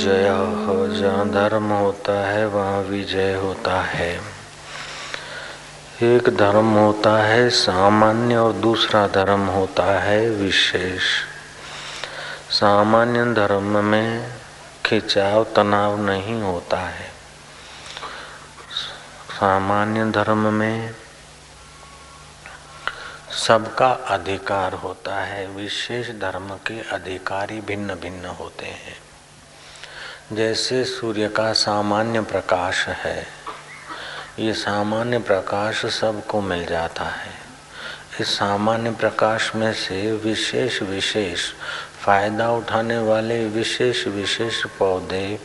जय जहाँ धर्म होता है, वहाँ विजय होता है। एक धर्म होता है, सामान्य और दूसरा धर्म होता है, विशेष। सामान्य धर्म में खिंचाव, तनाव नहीं होता है। सामान्य धर्म में सबका अधिकार होता है, विशेष धर्म के अधिकारी भिन्न भिन्न होते हैं। जैसे सूर्य का सामान्य प्रकाश है, ये सामान्य प्रकाश सबको मिल जाता है। इस सामान्य प्रकाश में से विशेष विशेष फ़ायदा उठाने वाले विशेष विशेष पौधे,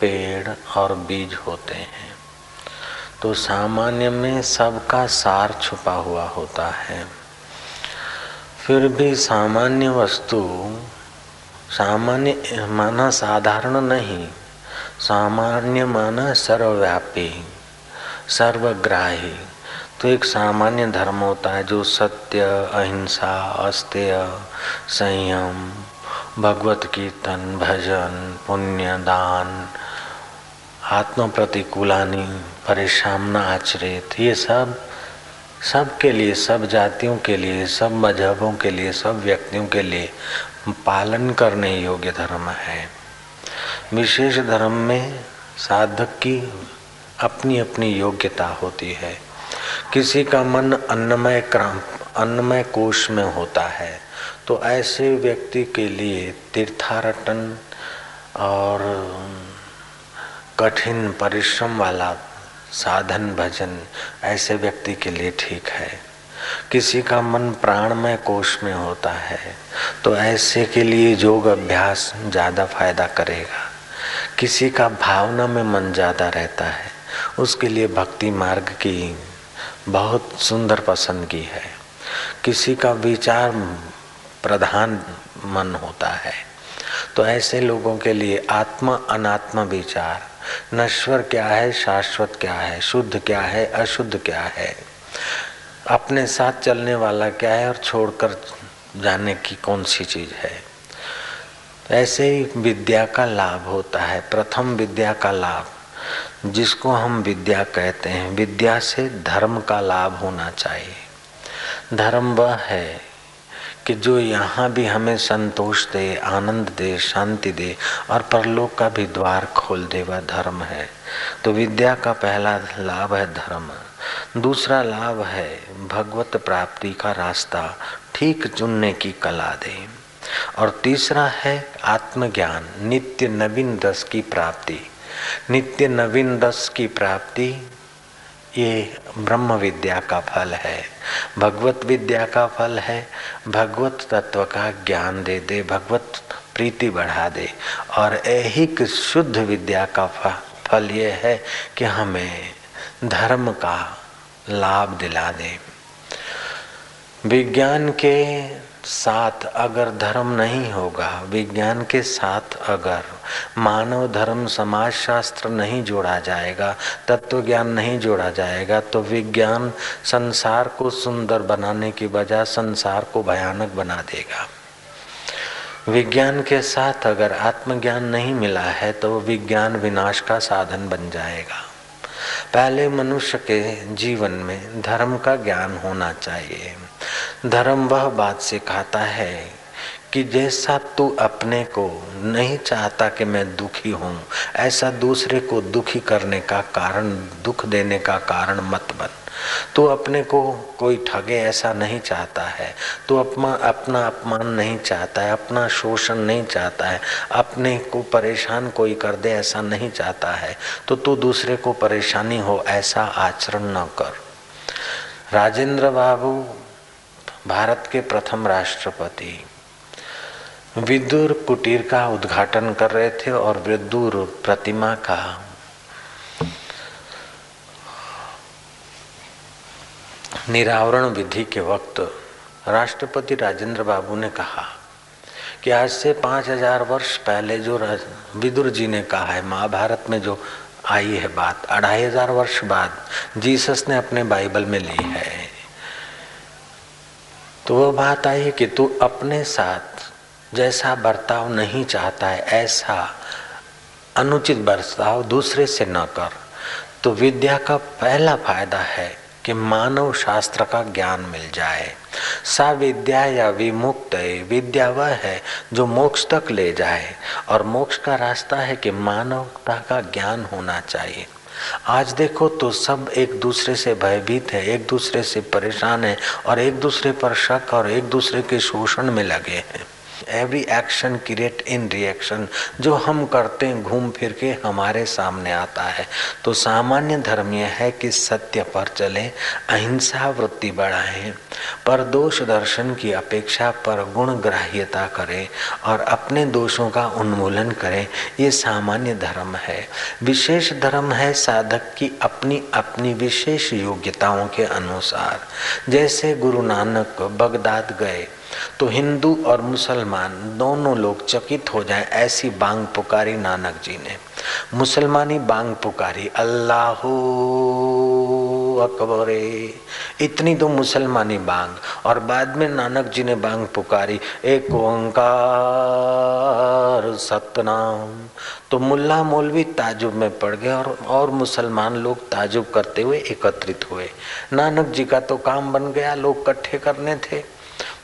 पेड़ और बीज होते हैं। तो सामान्य में सबका सार छुपा हुआ होता है। फिर भी सामान्य वस्तु सामान्य माना साधारण नहीं, सामान्य माना सर्वव्यापी, सर्वग्राही। तो एक सामान्य धर्म होता है जो सत्य, अहिंसा, अस्तेय, संयम, भगवत कीर्तन, भजन, पुण्य, दान आत्म प्रतिकूलानी परेशान, आचरित, ये सब सब के लिए, सब जातियों के लिए, सब मजहबों के लिए, सब व्यक्तियों के लिए पालन करने योग्य धर्म है। विशेष धर्म में साधक की अपनी अपनी योग्यता होती है। किसी का मन अन्नमय क्राम अन्नमय कोश में होता है तो ऐसे व्यक्ति के लिए तीर्थारटन और कठिन परिश्रम वाला साधन भजन ऐसे व्यक्ति के लिए ठीक है। किसी का मन प्राणमय कोष में होता है तो ऐसे के लिए योग अभ्यास ज़्यादा फ़ायदा करेगा। किसी का भावना में मन ज़्यादा रहता है, उसके लिए भक्ति मार्ग की बहुत सुंदर पसंदगी है। किसी का विचार प्रधान मन होता है तो ऐसे लोगों के लिए आत्मा अनात्मा विचार नश्वर क्या है, शाश्वत क्या है, शुद्ध क्या है, अशुद्ध क्या है? अपने साथ चलने वाला क्या है और छोड़कर जाने की कौन सी चीज़ है? ऐसे ही विद्या का लाभ होता है, प्रथम विद्या का लाभ, जिसको हम विद्या कहते हैं। विद्या से धर्म का लाभ होना चाहिए। धर्म वह है कि जो यहाँ भी हमें संतोष दे, आनंद दे, शांति दे और परलोक का भी द्वार खोल दे, वह धर्म है। तो विद्या का पहला लाभ है धर्म। दूसरा लाभ है भगवत प्राप्ति का रास्ता ठीक चुनने की कला दे। और तीसरा है आत्मज्ञान, नित्य नवीन दस की प्राप्ति। नित्य नवीन दस की प्राप्ति, ये ब्रह्म विद्या का फल है। भगवत विद्या का फल है, भगवत तत्व का ज्ञान दे दे, भगवत प्रीति बढ़ा दे। और ऐहिक शुद्ध विद्या का फल ये है कि हमें धर्म का लाभ दिला दे। विज्ञान के साथ अगर धर्म नहीं होगा, विज्ञान के साथ अगर मानव धर्म समाज शास्त्र नहीं जोड़ा जाएगा तत्व ज्ञान नहीं जोड़ा जाएगा तो विज्ञान संसार को सुंदर बनाने की बजाय संसार को भयानक बना देगा। विज्ञान के साथ अगर आत्मज्ञान नहीं मिला है तो विज्ञान विनाश का साधन बन जाएगा। पहले मनुष्य के जीवन में धर्म का ज्ञान होना चाहिए। धर्म वह बात सिखाता है कि जैसा तू अपने को नहीं चाहता कि मैं दुखी हूँ ऐसा दूसरे को दुखी करने का कारण, दुख देने का कारण मत बन। तू अपने को कोई ठगे ऐसा नहीं चाहता है। तू अपना अपना अपमान नहीं चाहता है, अपना शोषण नहीं चाहता है। अपने को परेशान कोई कर दे ऐसा नहीं चाहता है। तो तू दूसरे को परेशानी हो, ऐसा आचरण न कर। राजेंद्र बाबू, भारत के प्रथम राष्ट्रपति। विदुर कुटीर का उद्घाटन कर रहे थे और विदुर प्रतिमा का। निरावरण विधि के वक्त राष्ट्रपति राजेंद्र बाबू ने कहा कि आज से पाँच हज़ार वर्ष पहले जो विदुर जी ने कहा है, महाभारत में जो आई है बात, अढ़ाई हज़ार वर्ष बाद जीसस ने अपने बाइबल में ली है। तो वह बात आई है कि तू अपने साथ जैसा बर्ताव नहीं चाहता है, ऐसा अनुचित बर्ताव दूसरे से न कर। तो विद्या का पहला फ़ायदा है कि मानव शास्त्र का ज्ञान मिल जाए। सा विद्या या विमुक्त विद्या वह है जो मोक्ष तक ले जाए। और मोक्ष का रास्ता है कि मानवता का ज्ञान होना चाहिए। आज देखो तो सब एक दूसरे से भयभीत है, एक दूसरे से परेशान है और एक दूसरे पर शक और एक दूसरे के शोषण में लगे हैं। Every action create in reaction जो हम करते हैं, घूम फिर के हमारे सामने आता है। तो सामान्य धर्म यह है कि सत्य पर चले, अहिंसा वृत्ति बढ़ाएँ, पर दोष दर्शन की अपेक्षा पर गुण ग्राह्यता करें और अपने दोषों का उन्मूलन करें। ये सामान्य धर्म है। विशेष धर्म है साधक की अपनी अपनी विशेष योग्यताओं के अनुसार। जैसे गुरु नानक बगदाद गए तो हिंदू और मुसलमान दोनों लोग चकित हो जाएँ ऐसी बांग पुकारी नानक जी ने। मुसलमानी बांग पुकारी, अल्लाह अकबरे इतनी तो मुसलमानी बांग, और बाद में नानक जी ने बांग पुकारी, एक ओंकार सतनाम। तो मुल्ला मौलवी ताजुब में पड़ गए और और मुसलमान लोग ताजुब करते हुए एकत्रित हुए। नानक जी का तो काम बन गया, लोग इकट्ठे करने थे।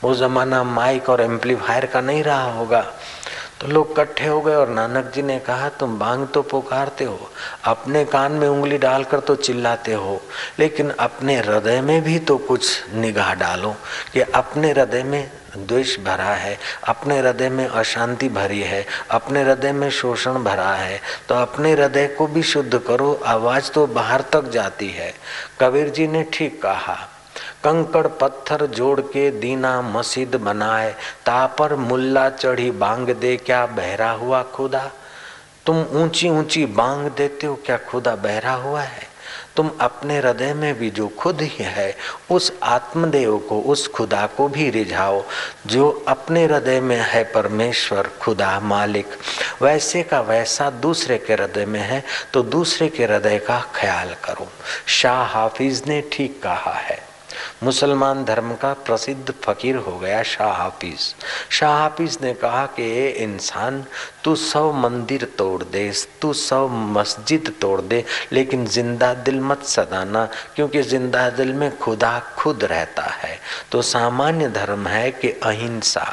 वो ज़माना माइक और एम्पलीफायर का नहीं रहा होगा। तो लोग इकट्ठे हो गए और नानक जी ने कहा, तुम बांग तो पुकारते हो, अपने कान में उंगली डालकर तो चिल्लाते हो, लेकिन अपने हृदय में भी तो कुछ निगाह डालो कि अपने हृदय में द्वेष भरा है, अपने हृदय में अशांति भरी है, अपने हृदय में शोषण भरा है। तो अपने हृदय को भी शुद्ध करो, आवाज़ तो बाहर तक जाती है। कबीर जी ने ठीक कहा। कंकड़ पत्थर जोड़ के दीना मस्जिद बनाए, तापर मुल्ला चढ़ी बांग दे, क्या बहरा हुआ खुदा? तुम ऊँची ऊँची बांग देते हो, क्या खुदा बहरा हुआ है? तुम अपने हृदय में भी जो खुद ही है, उस आत्मदेव को, उस खुदा को भी रिझाओ, जो अपने हृदय में है परमेश्वर, खुदा मालिक। वैसे का वैसा दूसरे के हृदय में है तो दूसरे के हृदय का ख्याल करो। शाह हाफिज ने ठीक कहा है। मुसलमान धर्म का प्रसिद्ध फकीर हो गया शाह हाफिज। शाह हाफिज ने कहा कि ये इंसान, तू सब मंदिर तोड़ दे, तू सब मस्जिद तोड़ दे, लेकिन ज़िंदा दिल मत सदाना, क्योंकि ज़िंदा दिल में खुदा खुद रहता है। तो सामान्य धर्म है कि अहिंसा।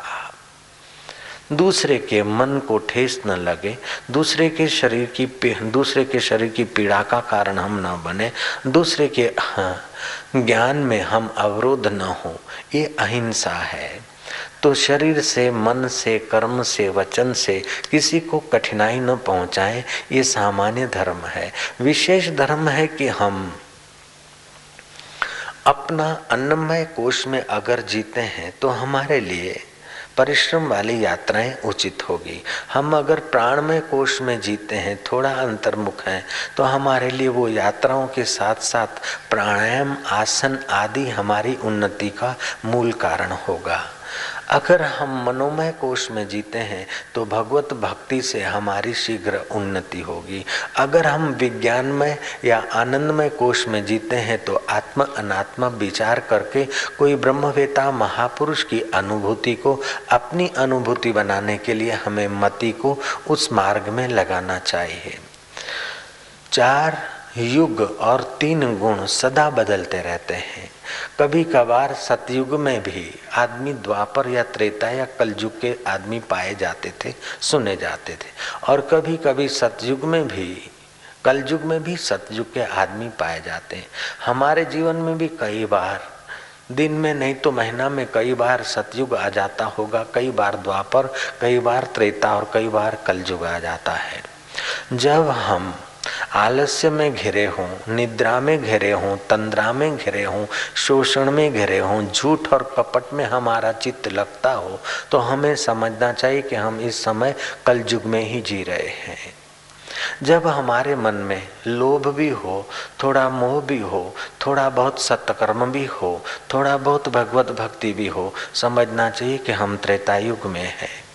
दूसरे के मन को ठेस न लगे दूसरे के शरीर की दूसरे के शरीर की पीड़ा का कारण हम न बने दूसरे के हाँ, ज्ञान में हम अवरोध न हो ये अहिंसा है। तो शरीर से मन से कर्म से वचन से किसी को कठिनाई न पहुँचाए ये सामान्य धर्म है। विशेष धर्म है कि हम अपना अन्नमय कोष में अगर जीते हैं तो हमारे लिए परिश्रम वाली यात्राएँ उचित होगी। हम अगर प्राणमय कोष में जीते हैं, थोड़ा अंतर्मुख हैं तो हमारे लिए वो यात्राओं के साथ साथ प्राणायाम, आसन आदि हमारी उन्नति का मूल कारण होगा। अगर हम मनोमय कोष में जीते हैं तो भगवत भक्ति से हमारी शीघ्र उन्नति होगी। अगर हम विज्ञानमय या आनंदमय कोष में जीते हैं तो आत्म अनात्मा विचार करके कोई ब्रह्मवेता महापुरुष की अनुभूति को, अपनी अनुभूति बनाने के लिए हमें मति को उस मार्ग में लगाना चाहिए। चार युग और तीन गुण सदा बदलते रहते हैं। कभी कभार सतयुग में भी आदमी द्वापर या त्रेता या कलयुग के आदमी पाए जाते थे, सुने जाते थे। और कभी कभी सतयुग में भी, कलयुग में भी सतयुग के आदमी पाए जाते हैं। हमारे जीवन में भी कई बार, दिन में नहीं तो महीना में कई बार सतयुग आ जाता होगा, कई बार द्वापर, कई बार त्रेता और कई बार कलयुग आ जाता है। जब हम आलस्य में घिरे हों, निद्रा में घिरे हों, तंद्रा में घिरे हों, शोषण में घिरे हों, झूठ और कपट में हमारा चित्त लगता हो तो हमें समझना चाहिए कि हम इस समय कल युग में ही जी रहे हैं। जब हमारे मन में लोभ भी हो, थोड़ा मोह भी हो, थोड़ा बहुत सत्कर्म भी हो, थोड़ा बहुत भगवत भक्ति भी हो, समझना चाहिए कि हम त्रेता युग में हैं।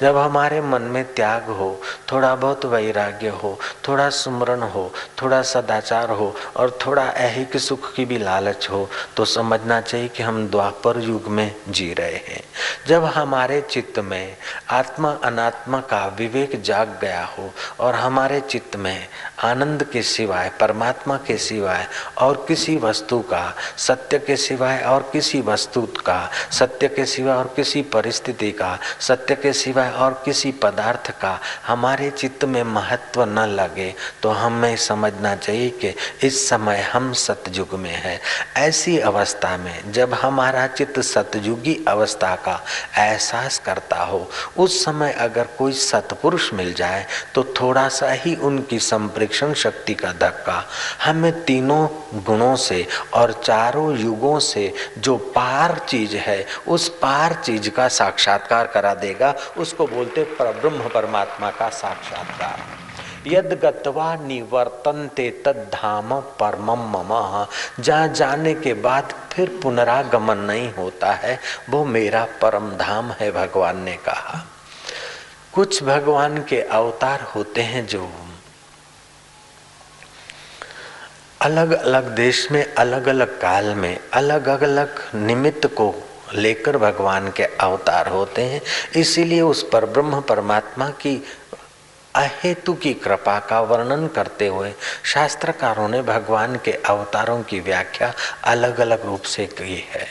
जब हमारे मन में त्याग हो, थोड़ा बहुत वैराग्य हो, थोड़ा सुमरण हो, थोड़ा सदाचार हो और थोड़ा ऐहिक सुख की भी लालच हो तो समझना चाहिए कि हम द्वापर युग में जी रहे हैं। जब हमारे चित्त में आत्मा अनात्मा का विवेक जाग गया हो और हमारे चित्त में आनंद के सिवाय, परमात्मा के सिवाय और किसी वस्तु का, सत्य के सिवाय और किसी वस्तु का, सत्य के सिवाय और किसी परिस्थिति का, सत्य के सिवाय और किसी पदार्थ का हमारे चित्त में महत्व न लगे तो हमें समझना चाहिए कि इस समय हम सतयुग में है। ऐसी अवस्था में जब हमारा चित्त सतयुगी अवस्था का एहसास करता हो, उस समय अगर कोई सतपुरुष मिल जाए तो थोड़ा सा ही उनकी संप्रेक्षण शक्ति का धक्का। हमें तीनों गुणों से और चारों युगों से जो पार चीज़ है, उस पार चीज़ का साक्षात्कार करा देगा उसको बोलते परब्रह्म परमात्मा का साक्षात्कार। यद गत्वा निवर्तनते तद धाम परमम मम। जहाँ जाने के बाद फिर पुनरागमन नहीं होता है, वो मेरा परम धाम है, भगवान ने कहा। कुछ भगवान के अवतार होते हैं जो अलग अलग देश में अलग अलग काल में अलग अलग निमित्त को लेकर भगवान के अवतार होते हैं। इसीलिए उस पर ब्रह्म परमात्मा की अहेतु की कृपा का वर्णन करते हुए शास्त्रकारों ने भगवान के अवतारों की व्याख्या अलग अलग रूप से की है।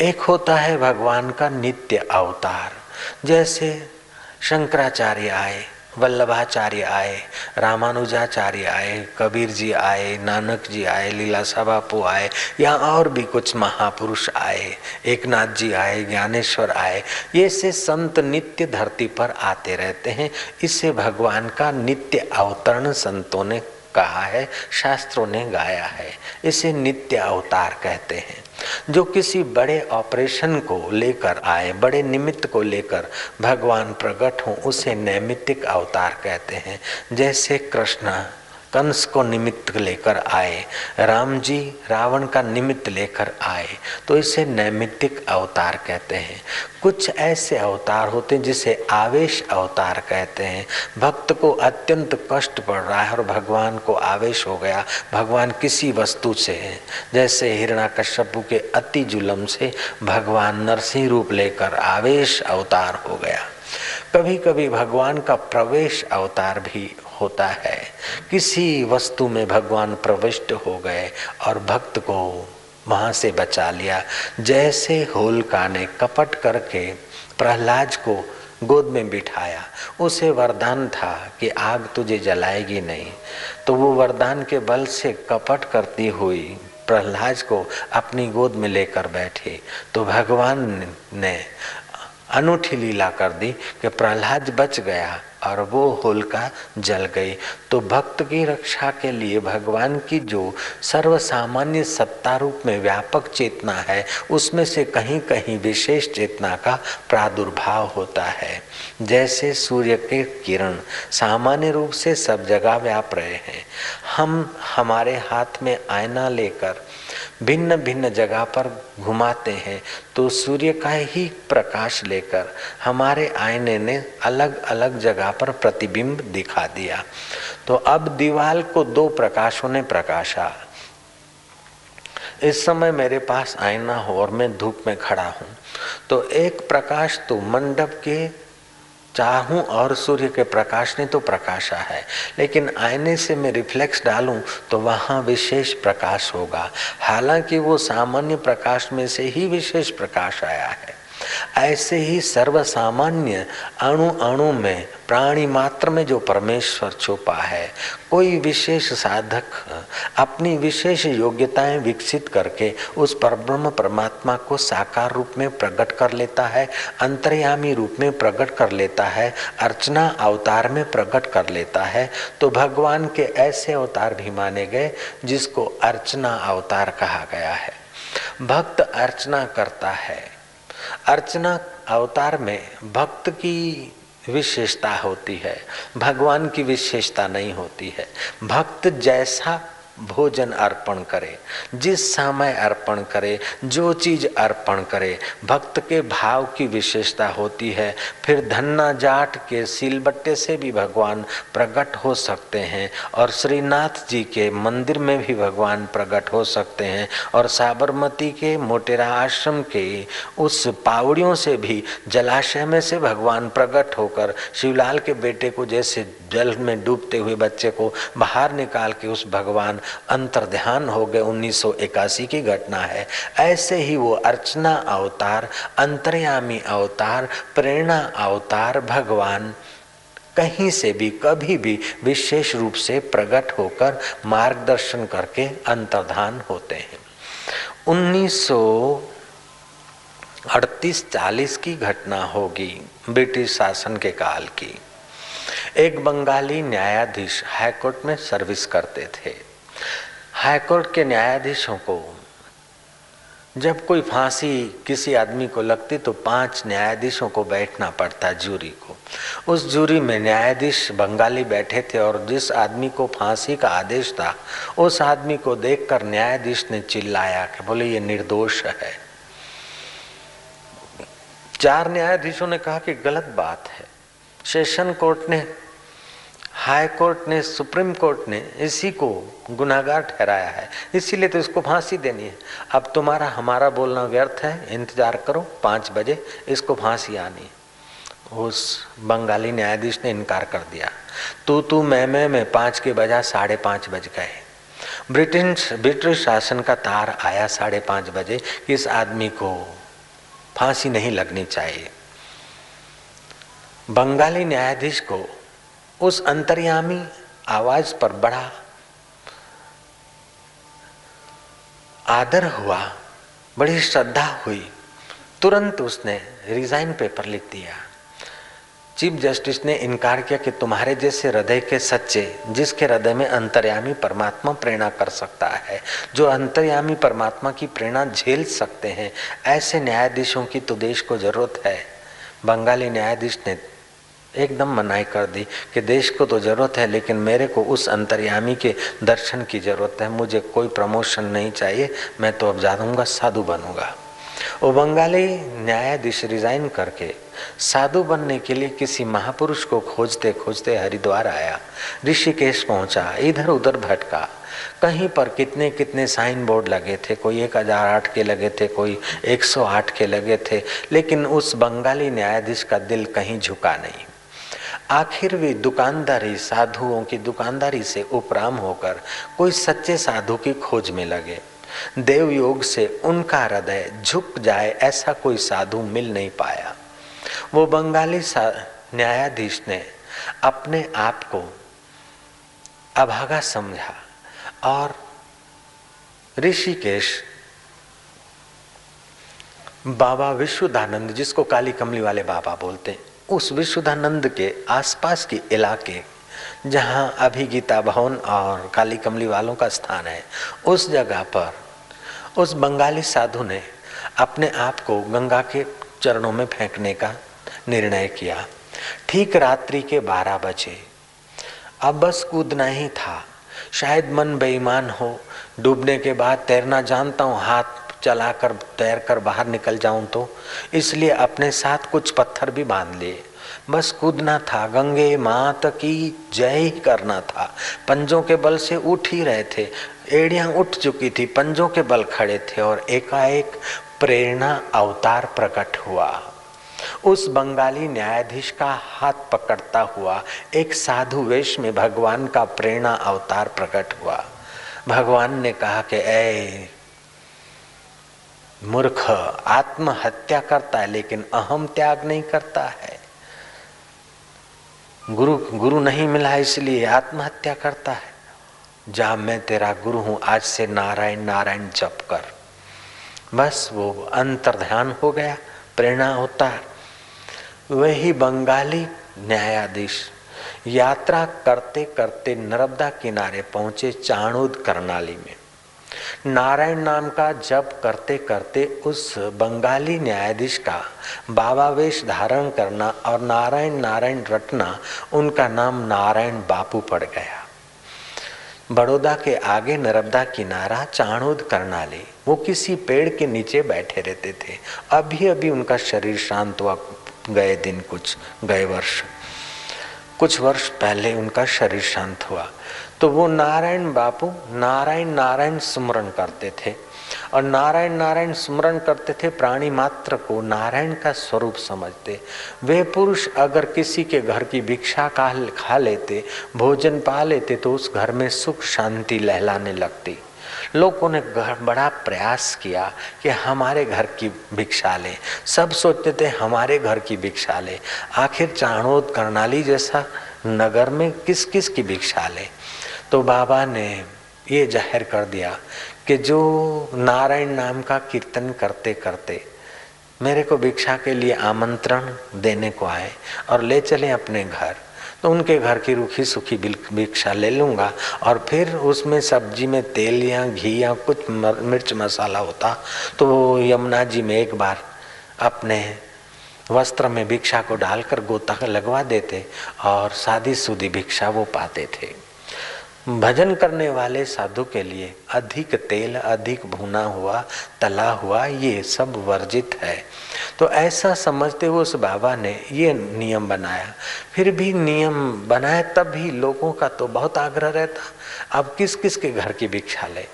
एक होता है भगवान का नित्य अवतार। जैसे शंकराचार्य आए वल्लभाचार्य आए, रामानुजाचार्य आए कबीर जी आए नानक जी आए लीलासा बापू आए या और भी कुछ महापुरुष आए एक नाथ जी आए, ज्ञानेश्वर आए। ये से संत नित्य धरती पर आते रहते हैं। इससे भगवान का नित्य अवतरण संतों ने कहा है, शास्त्रों ने गाया है। इसे नित्य अवतार कहते हैं। जो किसी बड़े ऑपरेशन को लेकर आए, बड़े निमित्त को लेकर भगवान प्रकट हो, उसे नैमित्तिक अवतार कहते हैं। जैसे कृष्ण कंस को निमित्त लेकर आए, राम जी रावण का निमित्त लेकर आए तो इसे नैमित्तिक अवतार कहते हैं। कुछ ऐसे अवतार होते हैं जिसे आवेश अवतार कहते हैं। भक्त को अत्यंत कष्ट पड़ रहा है और भगवान को आवेश हो गया। भगवान किसी वस्तु से है। जैसे हिरणा कश्यपु के अति जुलम से भगवान नरसिंह रूप लेकर आवेश अवतार हो गया। कभी कभी भगवान का प्रवेश अवतार भी होता है। किसी वस्तु में भगवान प्रविष्ट हो गए और भक्त को वहाँ से बचा लिया। जैसे होलका ने कपट करके प्रहलाद को गोद में बिठाया, उसे वरदान था कि आग तुझे जलाएगी नहीं। तो वो वरदान के बल से कपट करती हुई प्रहलाद को अपनी गोद में लेकर बैठे। तो भगवान ने अनूठी लीला कर दी कि प्रहलाद बच गया। और वो होलिका जल गई। तो भक्त की रक्षा के लिए भगवान की जो सर्व सामान्य सत्ता रूप में व्यापक चेतना है, उसमें से कहीं कहीं विशेष चेतना का प्रादुर्भाव होता है। जैसे सूर्य के किरण, सामान्य रूप से सब जगह व्याप रहे हैं। हम हमारे हाथ में आईना लेकर भिन्न भिन्न जगह पर घुमाते हैं तो सूर्य का ही प्रकाश लेकर हमारे आईने ने अलग अलग जगह पर प्रतिबिंब दिखा दिया। तो अब दीवाल को दो प्रकाशों ने प्रकाशा। इस समय मेरे पास आईना हो और मैं धूप में खड़ा हूँ। तो एक प्रकाश तो मंडप के चाहूँ और सूर्य के प्रकाश ने तो प्रकाशा है, लेकिन आईने से मैं रिफ्लेक्स डालूं तो वहाँ विशेष प्रकाश होगा। हालाँकि वो सामान्य प्रकाश में से ही विशेष प्रकाश आया है। ऐसे ही सर्व सामान्य अणु अणु में, प्राणी मात्र में जो परमेश्वर छुपा है, कोई विशेष साधक, अपनी विशेष योग्यताएँ विकसित करके उस परब्रह्म परमात्मा को साकार रूप में प्रकट कर लेता है, अंतर्यामी रूप में प्रकट कर लेता है, अर्चना अवतार में प्रकट कर लेता है तो भगवान के ऐसे अवतार भी माने गए, जिसको अर्चना अवतार कहा गया है। भक्त अर्चना करता है अर्चना अवतार में भक्त की विशेषता होती है, भगवान की विशेषता नहीं होती है। भक्त जैसा भोजन अर्पण करे, जिस समय अर्पण करे, जो चीज़ अर्पण करे, भक्त के भाव की विशेषता होती है, फिर धन्ना जाट के सिलबट्टे से भी भगवान प्रकट हो सकते हैं, और श्रीनाथ जी के मंदिर में भी भगवान प्रकट हो सकते हैं, और साबरमती के मोटेरा आश्रम के उस पावड़ियों से भी, जलाशय में से भगवान प्रकट होकर शिवलाल के बेटे को जैसे जल में डूबते हुए बच्चे को बाहर निकाल के उस भगवान अंतर ध्यान हो गए, उन्नीस सौ इक्यासी की घटना है। ऐसे ही वो अर्चना अवतार, अंतर्यामी अवतार, प्रेरणा अवतार भगवान कहीं से भी, कभी भी विशेष रूप से प्रकट होकर मार्गदर्शन करके अंतर्धान होते हैं। उन्नीस अड़तीस चालीस की घटना होगी, ब्रिटिश शासन के काल की। एक बंगाली न्यायाधीश हाईकोर्ट में सर्विस करते थे। हाईकोर्ट के न्यायाधीशों को जब कोई फांसी किसी आदमी को लगती तो पाँच न्यायाधीशों को बैठना पड़ता जूरी को। उस जूरी में न्यायाधीश बंगाली बैठे थे और जिस आदमी को फांसी का आदेश था, उस आदमी को देखकर न्यायाधीश ने चिल्लाया कि बोले, ये निर्दोष है। चार न्यायाधीशों ने कहा कि गलत बात है। सेशन कोर्ट ने हाई कोर्ट ने, सुप्रीम कोर्ट ने इसी को गुनाहगार ठहराया है। इसीलिए तो इसको फांसी देनी है। अब तुम्हारा, हमारा बोलना व्यर्थ है। इंतज़ार करो, पाँच बजे इसको फांसी आनी उस बंगाली न्यायाधीश ने इनकार कर दिया। तू तू, मैं मैं मैं, पाँच के बजा साढ़े पाँच बज गए। ब्रिटिश ब्रिटिश शासन का तार आया साढ़े पाँच बजे। कि इस आदमी को फांसी नहीं लगनी चाहिए? बंगाली न्यायाधीश को उस अंतर्यामी आवाज़ पर बड़ा आदर हुआ, बड़ी श्रद्धा हुई। तुरंत उसने रिजाइन पेपर लिख दिया। चीफ जस्टिस ने इनकार किया कि तुम्हारे जैसे हृदय के सच्चे, जिसके हृदय में अंतर्यामी परमात्मा प्रेरणा कर सकता है, जो अंतर्यामी परमात्मा की प्रेरणा झेल सकते हैं, ऐसे न्यायाधीशों की तो देश को ज़रूरत है। बंगाली न्यायाधीश ने एकदम मनाई कर दी कि देश को तो ज़रूरत है, लेकिन मेरे को उस अंतर्यामी के दर्शन की ज़रूरत है। मुझे कोई प्रमोशन नहीं चाहिए। मैं तो अब जाऊँगा साधु बनूँगा। वो बंगाली न्यायाधीश रिजाइन करके साधु बनने के लिए किसी महापुरुष को खोजते खोजते हरिद्वार आया। ऋषिकेश पहुँचा इधर उधर भटका। कहीं पर कितने कितने साइन बोर्ड लगे थे, कोई एक हज़ार आठ के लगे थे, कोई एक सौ आठ के लगे थे, लेकिन उस बंगाली न्यायाधीश का दिल कहीं झुका नहीं। आखिर वे दुकानदारी साधुओं की दुकानदारी से उपराम होकर कोई सच्चे साधु की खोज में लगे। देव योग से उनका हृदय झुक जाए ऐसा कोई साधु मिल नहीं पाया। वो बंगाली न्यायाधीश ने अपने आप को अभागा समझा और ऋषिकेश बाबा विश्वदानंद जिसको काली कमली वाले बाबा बोलते हैं उस विशुद्धानंद के आसपास के इलाके, जहाँ अभी गीता भवन और काली कमली वालों का स्थान है, उस जगह पर, उस बंगाली साधु ने अपने आप को गंगा के चरणों में फेंकने का निर्णय किया। ठीक रात्रि के बारह बजे। अब बस कूदना ही था। शायद मन बेईमान हो, डूबने के बाद तैरना जानता हूँ, हाथ चलाकर, तैर कर बाहर निकल जाऊँ तो। इसलिए अपने साथ कुछ पत्थर भी बाँध लिए। बस कूदना था। गंगे मात की जय ही करना था। पंजों के बल से उठ ही रहे थे। एड़ियाँ उठ चुकी थी। पंजों के बल खड़े थे और एकाएक प्रेरणा अवतार प्रकट हुआ। उस बंगाली न्यायाधीश का हाथ पकड़ता हुआ एक साधु वेश में भगवान का प्रेरणा अवतार प्रकट हुआ। भगवान ने कहा कि ए मूर्ख आत्महत्या करता है, लेकिन अहम त्याग नहीं करता है। गुरु गुरु नहीं मिला इसलिए आत्महत्या करता है। जा, मैं तेरा गुरु हूँ, आज से नारायण नारायण जप कर। बस वो अंतर ध्यान हो गया, प्रेरणा होता है। वही बंगाली न्यायाधीश, यात्रा करते करते नर्मदा किनारे पहुँचे चाणूद करनाली में। नारायण नाम का जप करते करते उस बंगाली न्यायाधीश का बाबा वेश धारण करना और नारायण नारायण रटना, उनका नाम नारायण बापू पड़ गया। बड़ौदा के आगे नर्मदा किनारा चाणोद करनाले, वो किसी पेड़ के नीचे बैठे रहते थे। अभी अभी उनका शरीर शांत हुआ, गए दिन कुछ, गए वर्ष। कुछ वर्ष पहले उनका शरीर शांत हुआ। तो वो नारायण बापू नारायण नारायण स्मरण करते थे। और नारायण नारायण स्मरण करते थे प्राणी मात्र को नारायण का स्वरूप समझते। वे पुरुष अगर किसी के घर की भिक्षा का खा लेते, भोजन पा लेते तो उस घर में सुख शांति लहलाने लगती। लोगों ने बड़ा प्रयास किया कि हमारे घर की भिक्षा लें। सब सोचते थे हमारे घर की भिक्षा लें। आखिर चाणोद करनाली जैसा नगर में किस किस की भिक्षा ले? तो बाबा ने ये ज़ाहिर कर दिया कि जो नारायण नाम का कीर्तन करते करते मेरे को भिक्षा के लिए आमंत्रण देने को आए और ले चले अपने घर तो उनके घर की रूखी सूखी भिक्षा ले लूँगा और फिर उसमें सब्ज़ी में तेल या घी या कुछ मिर्च मसाला होता तो वो यमुना जी में एक बार अपने वस्त्र में भिक्षा को डालकर गोता लगवा देते और सादी सूदी भिक्षा वो पाते थे। भजन करने वाले साधु के लिए अधिक तेल, अधिक भुना हुआ, तला हुआ, ये सब वर्जित है। तो ऐसा समझते हुए उस बाबा ने ये नियम बनाया। फिर भी नियम बनाया, तब भी लोगों का तो बहुत आग्रह रहता। अब किस किस के घर की भिक्षा ले?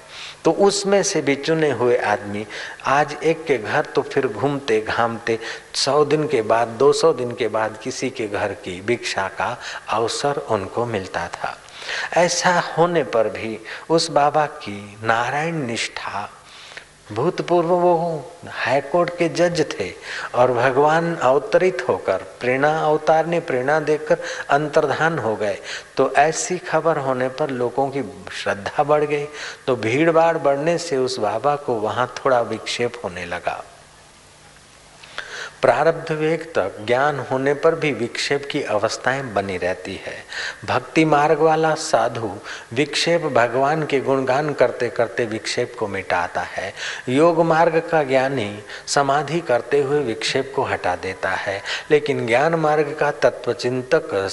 तो उसमें से भी चुने हुए आदमी, आज एक के घर तो फिर घूमते, घामते, सौ दिन के बाद, दो सौ दिन के बाद किसी के घर की भिक्षा का अवसर उनको मिलता था। ऐसा होने पर भी उस बाबा की नारायण निष्ठा भूतपूर्व वो हाईकोर्ट के जज थे और भगवान अवतरित होकर, प्रेरणा अवतार ने प्रेरणा देकर अंतर्धान हो गए। तो ऐसी खबर होने पर लोगों की श्रद्धा बढ़ गई। तो भीड़ भाड़ बढ़ने से उस बाबा को वहाँ थोड़ा विक्षेप होने लगा। प्रारब्ध वेग तक ज्ञान होने पर भी विक्षेप की अवस्थाएँ बनी रहती है। भक्ति मार्ग वाला साधु विक्षेप भगवान के गुणगान करते करते विक्षेप को मिटाता है। योग मार्ग का ज्ञानी समाधि करते हुए विक्षेप को हटा देता है। लेकिन ज्ञान मार्ग का तत्वचिंतक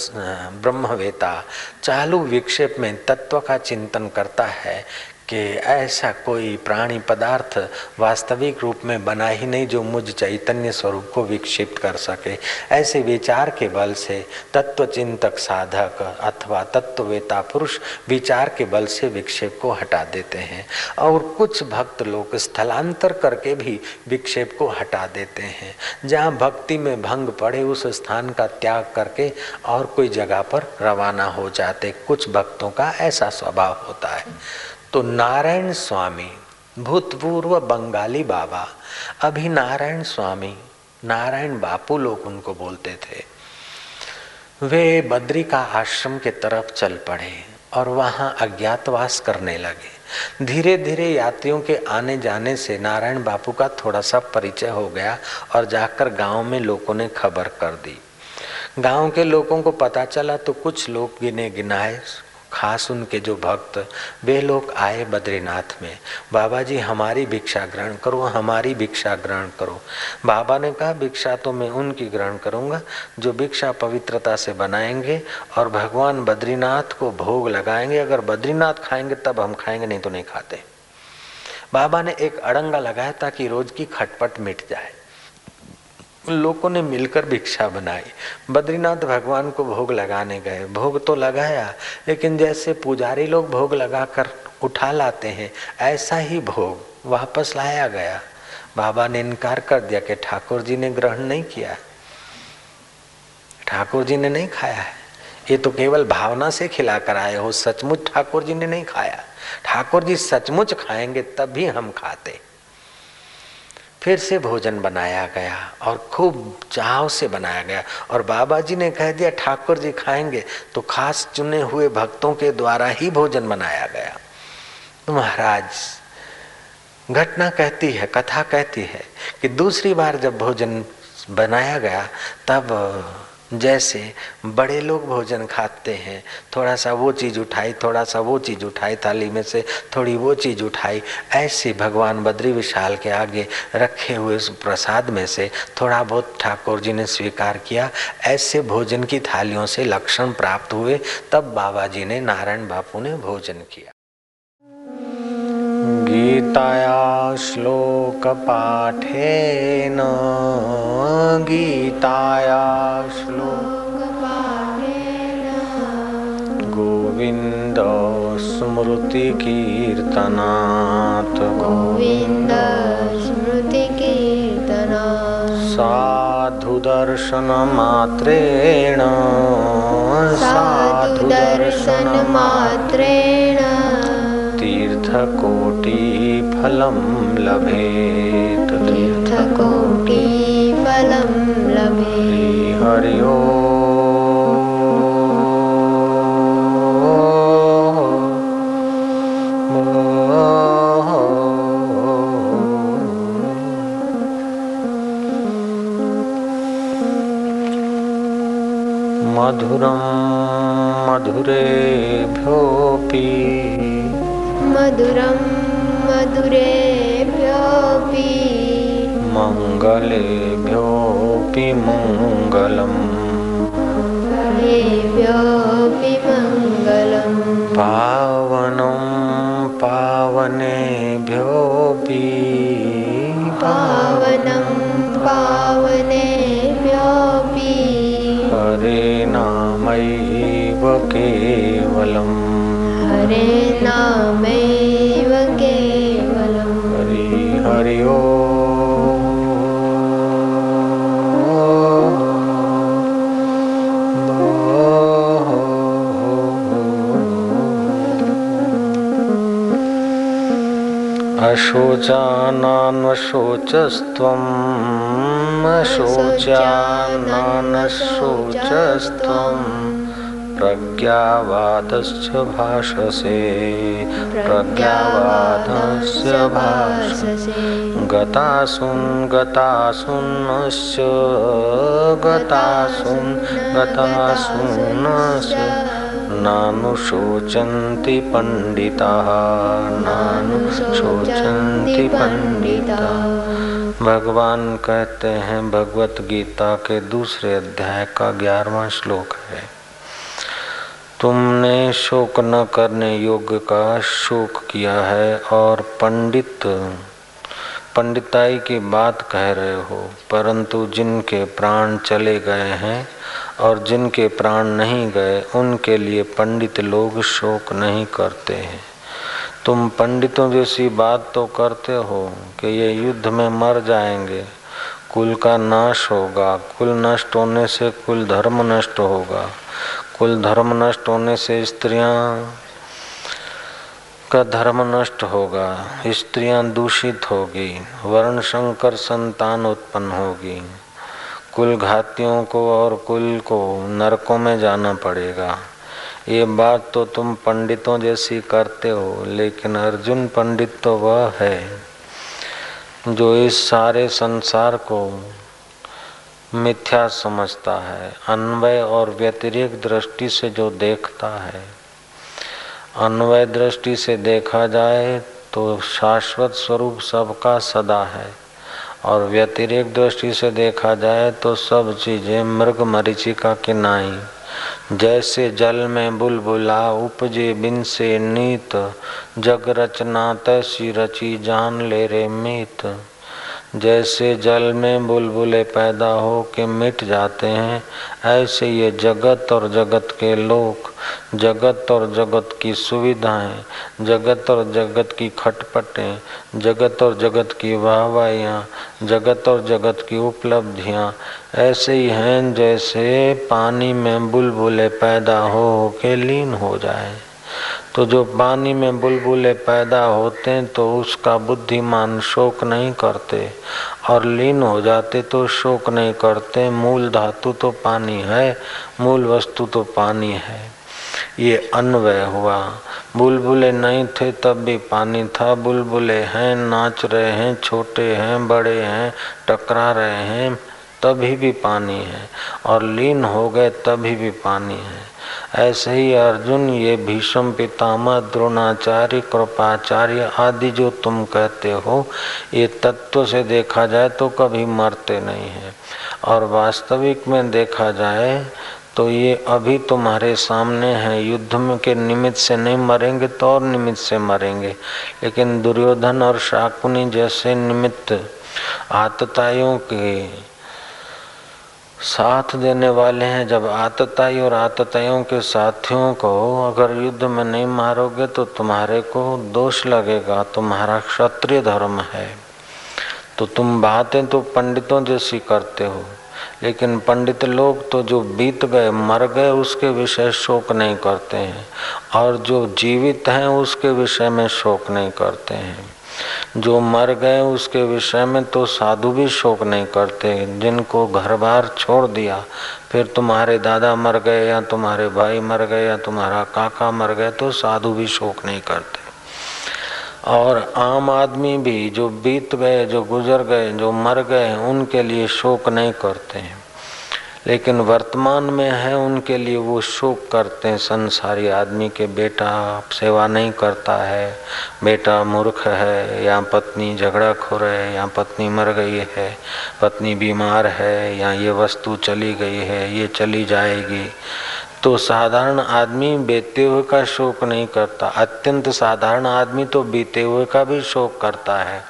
ब्रह्मवेता चालू विक्षेप में तत्व का चिंतन करता है। कि ऐसा कोई प्राणी पदार्थ वास्तविक रूप में बना ही नहीं जो मुझ चैतन्य स्वरूप को विक्षिप्त कर सके। ऐसे विचार के बल से तत्व चिंतक साधक अथवा तत्ववेता पुरुष विचार के बल से विक्षेप को हटा देते हैं और कुछ भक्त लोग स्थलांतर करके भी विक्षेप को हटा देते हैं। जहाँ भक्ति में भंग पड़े उस स्थान का त्याग करके और कोई जगह पर रवाना हो जाते। कुछ भक्तों का ऐसा स्वभाव होता है। तो नारायण स्वामी, भूतपूर्व बंगाली बाबा अभी नारायण स्वामी, नारायण बापू लोग उनको बोलते थे। वे बद्री का आश्रम के तरफ़ चल पड़े और वहाँ अज्ञातवास करने लगे। धीरे धीरे यात्रियों के आने जाने से नारायण बापू का थोड़ा सा परिचय हो गया और जाकर गाँव में लोगों ने खबर कर दी। गाँव के लोगों को पता चला तो कुछ लोग गिने गिनाए खास उनके जो भक्त, वे लोग आए बद्रीनाथ में। बाबा जी, हमारी भिक्षा ग्रहण करो, हमारी भिक्षा ग्रहण करो। बाबा ने कहा, भिक्षा तो मैं उनकी ग्रहण करूँगा, जो भिक्षा पवित्रता से बनाएँगे और भगवान बद्रीनाथ को भोग लगाएँगे। अगर बद्रीनाथ खाएँगे, तब हम खाएँगे, नहीं तो नहीं खाते। बाबा ने एक अड़ंगा लगाया ताकि रोज की खटपट मिट जाए। लोगों ने मिलकर भिक्षा बनाई। बद्रीनाथ भगवान को भोग लगाने गए। भोग तो लगाया, लेकिन जैसे पुजारी लोग भोग लगाकर उठा लाते हैं, ऐसा ही भोग वापस लाया गया। बाबा ने इनकार कर दिया कि ठाकुर जी ने ग्रहण नहीं किया। ठाकुर जी ने नहीं खाया है। ये तो केवल भावना से खिला कर आए हो। सचमुच ठाकुर जी ने नहीं खाया। ठाकुर जी सचमुच खाएँगे तब भी हम खाते। फिर से भोजन बनाया गया और खूब चाव से बनाया गया। और बाबा जी ने कह दिया, ठाकुर जी खाएँगे तो खास चुने हुए भक्तों के द्वारा ही भोजन बनाया गया। तो महाराज, घटना कहती है, कथा कहती है कि दूसरी बार जब भोजन बनाया गया, तब जैसे बड़े लोग भोजन खाते हैं, थोड़ा सा वो चीज़ उठाई, थोड़ा सा वो चीज़ उठाई, थाली में से थोड़ी वो चीज़ उठाई, ऐसे भगवान बद्री विशाल के आगे रखे हुए उस प्रसाद में से थोड़ा बहुत ठाकुर जी ने स्वीकार किया, ऐसे भोजन की थालियों से लक्षण प्राप्त हुए, तब बाबा जी ने नारायण बापू ने भोजन किया। गीताया श्लोकपाठेन गीताया गोविन्द स्मृतिकीर्तनात् गोविन्द स्मृतिकीर्तना साधुदर्शनमात्रेण। साधुदर्शनमात्रेण। तीर्थकोटिफलं लभेत्। तीर्थकोटिफलं लभे हरि ओ मधुरं मधुरेभ्योऽपि। मधुरं मधुरेभ्योऽपि। मङ्गलेभ्योऽपि मङ्गलम्। देभ्योऽपि मङ्गलम्। पावनं पावनेभ्योऽपि। पावनं पावनेभ्योऽपि। हरे नामैव केवलम्। हरे नामैव केवलम्। हरि हरि ओ अशोचानान्वशोचस्त्वम् अशोचानानशोचस्त्वं प्रज्ञावादस्य भाषसे। प्रज्ञावादस्य भाषसे। गतासुन् गतासुन्नस्य। गतासुन् गतासुन्नस्य। नानुशोचन्ति पंडिताः नानुशोचन्ति पंडिता भगवान कहते हैं, भगवत गीता के दूसरे अध्याय का ग्यारहवा श्लोक है। तुमने शोक न करने योग्य का शोक किया है और पंडित, पंडिताई की बात कह रहे हो, परंतु जिनके प्राण चले गए हैं और जिनके प्राण नहीं गए, उनके लिए पंडित लोग शोक नहीं करते हैं। तुम पंडितों जैसी बात तो करते हो कि ये युद्ध में मर जाएँगे। कुल का नाश होगा। कुल नष्ट होने से कुल धर्म नष्ट होगा। कुल धर्म नष्ट होने से स्त्रियाँ का धर्म नष्ट होगा। स्त्रियाँ दूषित होगी। वर्ण, शंकर, संतान उत्पन्न होगी। कुल घातियों को और कुल को नरकों में जाना पड़ेगा। ये बात तो तुम पंडितों जैसी करते हो, लेकिन अर्जुन पंडित तो वह है, जो इस सारे संसार को मिथ्या समझता है, अन्वय और व्यतिरिक दृष्टि से जो देखता है। अन्वय दृष्टि से देखा जाए तो शाश्वत स्वरूप सबका सदा है। और व्यतिरिक्त दृष्टि से देखा जाए तो सब चीज़ें मृग मरीचिका के नाई। जैसे जल में बुलबुला, उपजे बिन से नीत, जग रचना तैसी रची जान ले रे मीत। जैसे जल में बुलबुले पैदा हो के मिट जाते हैं, ऐसे ये जगत और जगत के लोक, जगत और जगत की सुविधाएँ, जगत और जगत की खटपटें, जगत और जगत की वाहवाइयाँ जगत और जगत की उपलब्धियाँ, ऐसे ही हैं जैसे पानी में बुलबुले पैदा हो के लीन हो जाए। तो जो पानी में बुलबुले पैदा होते हैं तो उसका बुद्धिमान शोक नहीं करते और लीन हो जाते तो शोक नहीं करते। मूल धातु तो पानी है, मूल वस्तु तो पानी है। ये अन्वय हुआ। बुलबुले नहीं थे तब भी पानी था। बुलबुले हैं, नाच रहे हैं, छोटे हैं, बड़े हैं, टकरा रहे हैं, तभी भी पानी है। और लीन हो गए, तभी भी पानी है। ऐसे ही अर्जुन, ये भीष्म पितामह द्रोणाचार्य कृपाचार्य आदि जो तुम कहते हो, ये तत्व से देखा जाए तो कभी मरते नहीं है। और वास्तविक में देखा जाए तो ये अभी तुम्हारे सामने है। युद्ध में के निमित्त से नहीं मरेंगे तो और निमित्त से मरेंगे। लेकिन दुर्योधन और शाकुनी जैसे निमित्त आतताइयों के साथ देने वाले हैं। जब आतताई और आतताइयों के साथियों को अगर युद्ध में नहीं मारोगे तो तुम्हारे को दोष लगेगा। तुम्हारा क्षत्रिय धर्म है। तो तुम बातें तो पंडितों जैसी करते हो, लेकिन पंडित लोग तो जो बीत गए, मर गए, उसके विषय शोक नहीं करते हैं, और जो जीवित हैं, उसके विषय में शोक नहीं करते हैं। जो मर गए उसके विषय में तो साधु भी शोक नहीं करते, जिनको घर बार छोड़ दिया, फिर तुम्हारे दादा मर गए या तुम्हारे भाई मर गए या तुम्हारा काका मर गए तो साधु भी शोक नहीं करते। और आम आदमी भी जो बीत गए, जो गुजर गए, जो मर गए, उनके लिए शोक नहीं करते हैं। लेकिन वर्तमान में है, उनके लिए वो शोक करते हैं। संसारी आदमी के बेटा सेवा नहीं करता है। बेटा मूर्ख है, या पत्नी झगड़ा खो खोर है, या पत्नी मर गई है, पत्नी बीमार है, या ये वस्तु चली गई है, ये चली जाएगी। तो साधारण आदमी बीते हुए का शोक नहीं करता। अत्यंत साधारण आदमी तो बीते हुए का भी शोक करता है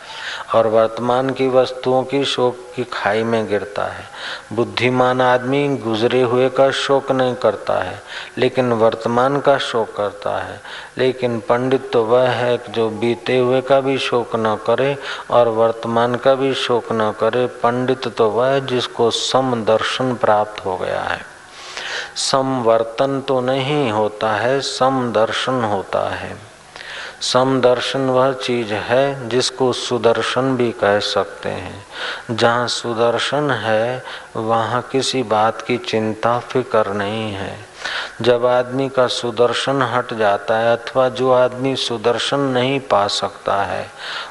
और वर्तमान की वस्तुओं की शोक की खाई में गिरता है। बुद्धिमान आदमी गुजरे हुए का शोक नहीं करता है, लेकिन वर्तमान का शोक करता है। लेकिन पंडित तो वह है जो बीते हुए का भी शोक न करे और वर्तमान का भी शोक न करे। पंडित तो वह जिसको सम दर्शन प्राप्त हो गया है। समवर्तन तो नहीं होता है सम दर्शन होता है। समदर्शन वह चीज़ है जिसको सुदर्शन भी कह सकते हैं। जहाँ सुदर्शन है, वहाँ किसी बात की चिंता, फ़िक्र नहीं है। जब आदमी का सुदर्शन हट जाता है अथवा जो आदमी सुदर्शन नहीं पा सकता है,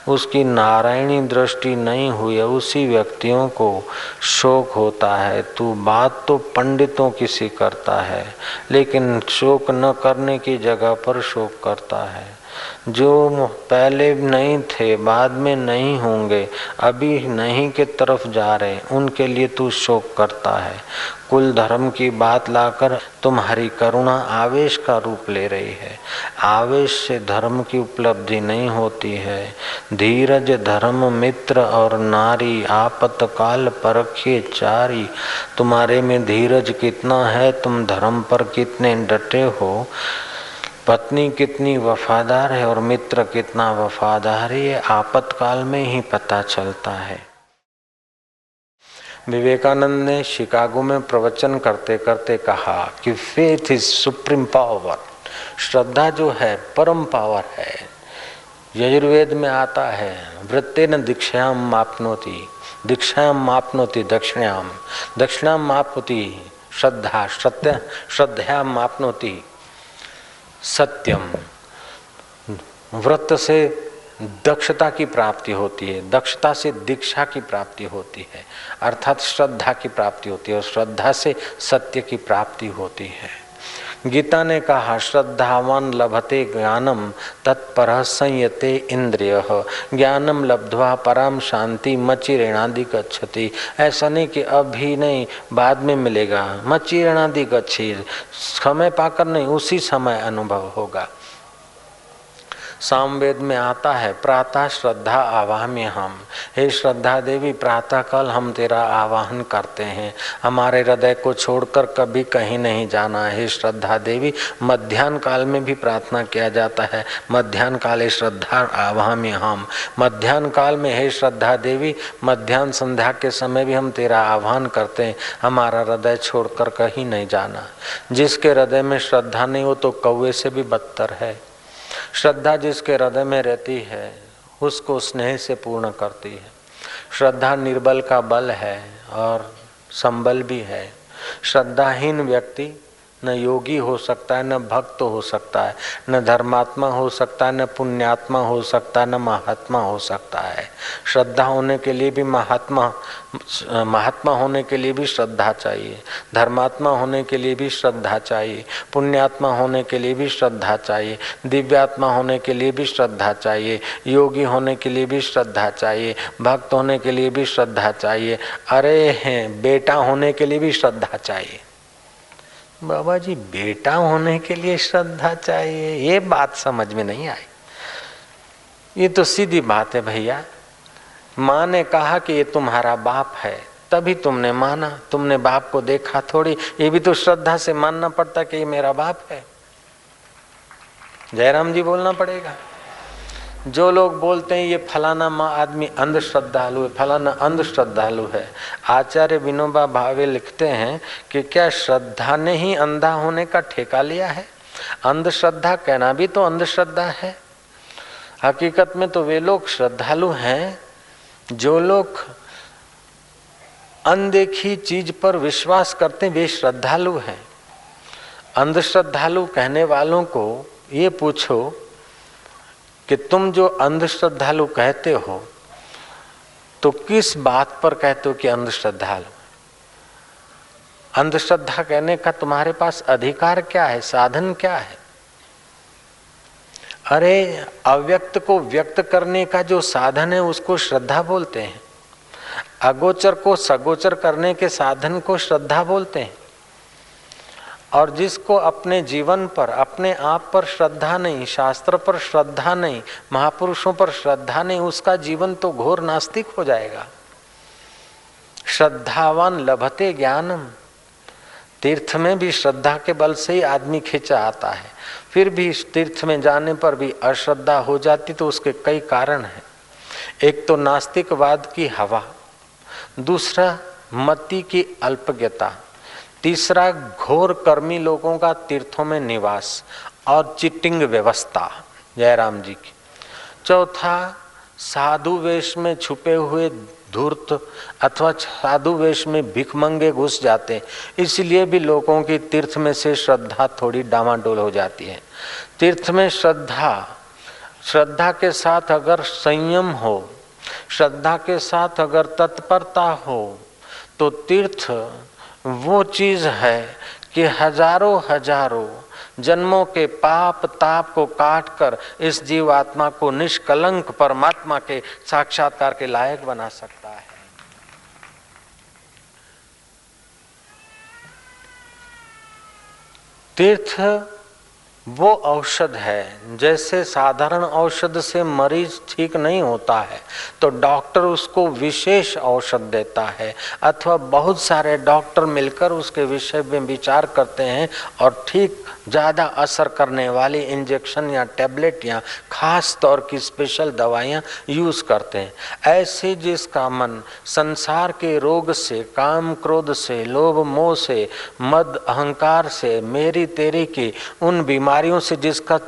उसकी नारायणी दृष्टि नहीं हुई है, उसी व्यक्तियों को शोक होता है। तू बात तो पंडितों की सी करता है, लेकिन शोक न करने की जगह पर शोक करता है। जो पहले नहीं थे, बाद में नहीं होंगे, अभी नहीं के तरफ़ जा रहे, उनके लिए तू शोक करता है। कुल धर्म की बात लाकर तुम्हारी करुणा आवेश का रूप ले रही है। आवेश से धर्म की उपलब्धि नहीं होती है। धीरज धर्म, मित्र और नारी, आपत काल परखे चारी। तुम्हारे में धीरज कितना है, तुम धर्म पर कितने डटे हो। पत्नी कितनी वफादार है और मित्र कितना वफादार है ये आपातकाल में ही पता चलता है। विवेकानंद ने शिकागो में प्रवचन करते करते कहा कि फेथ इज़ सुप्रीम पावर श्रद्धा जो है, परम पावर है। यजुर्वेद में आता है, वृत्ते वृत्तेन दीक्षायाम मापनोति दीक्षायाम मापनोति दक्षिणाम दक्षिणाम मापनोति श्रद्धा श्रद्धा श्रद्धा मापनोति। सत्यम। व्रत से दक्षता की प्राप्ति होती है, दक्षता से दीक्षा की प्राप्ति होती है, अर्थात श्रद्धा की प्राप्ति होती है और श्रद्धा से सत्य की प्राप्ति होती है। गीता ने कहा, श्रद्धावान लभते ज्ञानम, तत्पर संयते इंद्रिय। ज्ञानम लब्ध्वा पराम शांति, मचिरेणादि गच्छति। ऐसा नहीं कि अभी नहीं, बाद में मिलेगा। मची ऋणादि गच्छी समय पाकर नहीं, उसी समय अनुभव होगा। सामवेद में आता है, प्रातः श्रद्धा आवाहम्य हम। हे श्रद्धा देवी प्रातः काल हम तेरा आवाहन करते हैं। हमारे हृदय को छोड़कर कभी कहीं नहीं जाना। है श्रद्धा देवी, मध्यान्ह काल में भी प्रार्थना किया जाता है। मध्यान्ह काले श्रद्धा आवाहम्य हम। मध्यान्ह काल में, हे श्रद्धा देवी, मध्यान्ह संध्या के समय भी हम तेरा आह्वान करते हैं। हमारा हृदय छोड़कर कहीं नहीं जाना। जिसके हृदय में श्रद्धा नहीं हो तो कौवे से भी बदतर है। श्रद्धा जिसके हृदय में रहती है, उसको स्नेह से पूर्ण करती है। श्रद्धा निर्बल का बल है और संबल भी है। श्रद्धाहीन व्यक्ति न योगी हो सकता है, न भक्त हो सकता है, न धर्मात्मा हो सकता है, न पुण्यात्मा हो सकता है, न महात्मा हो सकता है। श्रद्धा होने के लिए भी महात्मा महात्मा होने के लिए भी श्रद्धा चाहिए, धर्मात्मा होने के लिए भी श्रद्धा चाहिए, पुण्यात्मा होने के लिए भी श्रद्धा चाहिए, दिव्यात्मा होने के लिए भी श्रद्धा चाहिए, योगी होने के लिए भी श्रद्धा चाहिए, भक्त होने के लिए भी श्रद्धा चाहिए, अरे हैं, बेटा होने के लिए भी श्रद्धा चाहिए। बाबा जी बेटा होने के लिए श्रद्धा चाहिए। ये बात समझ में नहीं आई। ये तो सीधी बात है भैया। माँ ने कहा कि ये तुम्हारा बाप है। तभी तुमने माना, तुमने बाप को देखा थोड़ी। ये भी तो श्रद्धा से मानना पड़ता कि ये मेरा बाप है। जयराम जी बोलना पड़ेगा। जो लोग बोलते हैं, ये फलाना माँ आदमी अंध श्रद्धालु है, फलाना अंध श्रद्धालु है। आचार्य विनोबा भावे लिखते हैं कि क्या श्रद्धा ने ही अंधा होने का ठेका लिया है? अंधश्रद्धा कहना भी तो अंधश्रद्धा है। हकीकत में तो वे लोग श्रद्धालु हैं, जो लोग अनदेखी चीज़ पर विश्वास करते हैं, वे श्रद्धालु हैं। अंधश्रद्धालु कहने वालों को ये पूछो कि तुम जो अंधश्रद्धालु कहते हो तो किस बात पर कहते हो कि अंधश्रद्धालु? अंधश्रद्धा कहने का तुम्हारे पास अधिकार क्या है? साधन क्या है? अरे, अव्यक्त को व्यक्त करने का जो साधन है, उसको श्रद्धा बोलते हैं। अगोचर को सगोचर करने के साधन को श्रद्धा बोलते हैं। और जिसको अपने जीवन पर, अपने आप पर श्रद्धा नहीं, शास्त्र पर श्रद्धा नहीं, महापुरुषों पर श्रद्धा नहीं, उसका जीवन तो घोर नास्तिक हो जाएगा। श्रद्धावान लभते ज्ञानम। तीर्थ में भी श्रद्धा के बल से ही आदमी खींचा आता है। फिर भी तीर्थ में जाने पर भी अश्रद्धा हो जाती तो उसके कई कारण हैं। एक तो नास्तिकवाद की हवा, दूसरा मति की अल्पज्ञता तीसरा घोर कर्मी लोगों का तीर्थों में निवास और चिटिंग व्यवस्था। जयराम जी की। चौथा, साधु वेश में छुपे हुए धूर्त अथवा साधु वेश में भिखमंगे घुस जाते हैं। इसलिए भी लोगों की तीर्थ में से श्रद्धा थोड़ी डामाडोल हो जाती है। तीर्थ में श्रद्धा श्रद्धा के साथ अगर संयम हो, श्रद्धा के साथ अगर तत्परता हो तो तीर्थ वो चीज़ है कि हज़ारों हज़ारों जन्मों के पाप ताप को काट कर इस जीवात्मा को निष्कलंक परमात्मा के साक्षात्कार के लायक बना सकता है। तीर्थ वो औषध है। जैसे साधारण औषध से मरीज़ ठीक नहीं होता है तो डॉक्टर उसको विशेष औषध देता है। अथवा बहुत सारे डॉक्टर मिलकर उसके विषय में विचार करते हैं और ठीक ज़्यादा असर करने वाली इंजेक्शन या टैबलेट या खास तौर की स्पेशल दवाइयाँ यूज़ करते हैं। ऐसे जिसका मन संसार के रोग से, काम क्रोध से, लोभ मोह से, मद अहंकार से, मेरी तेरी की उन बीमारियों से जिसका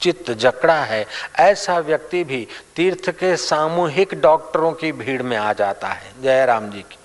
चित्त जकड़ा है, ऐसा व्यक्ति भी तीर्थ के सामूहिक डॉक्टरों की भीड़ में आ जाता है। जय राम जी की।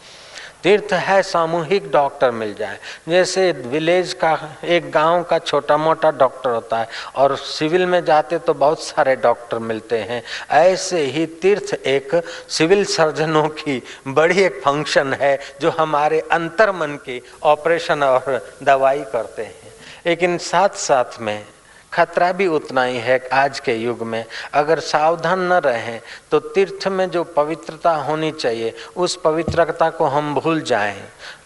तीर्थ है, सामूहिक डॉक्टर मिल जाए। जैसे विलेज का, एक गाँव का छोटा मोटा डॉक्टर होता है, और सिविल में जाते तो बहुत सारे डॉक्टर मिलते हैं। ऐसे ही तीर्थ एक सिविल सर्जनों की बड़ी एक फ़ंक्शन है, जो हमारे अंतर मन के ऑपरेशन और दवाई करते हैं। लेकिन साथ साथ में खतरा भी उतना ही है आज के युग में। अगर सावधान न रहें तो तीर्थ में जो पवित्रता होनी चाहिए, उस पवित्रता को हम भूल जाएँ।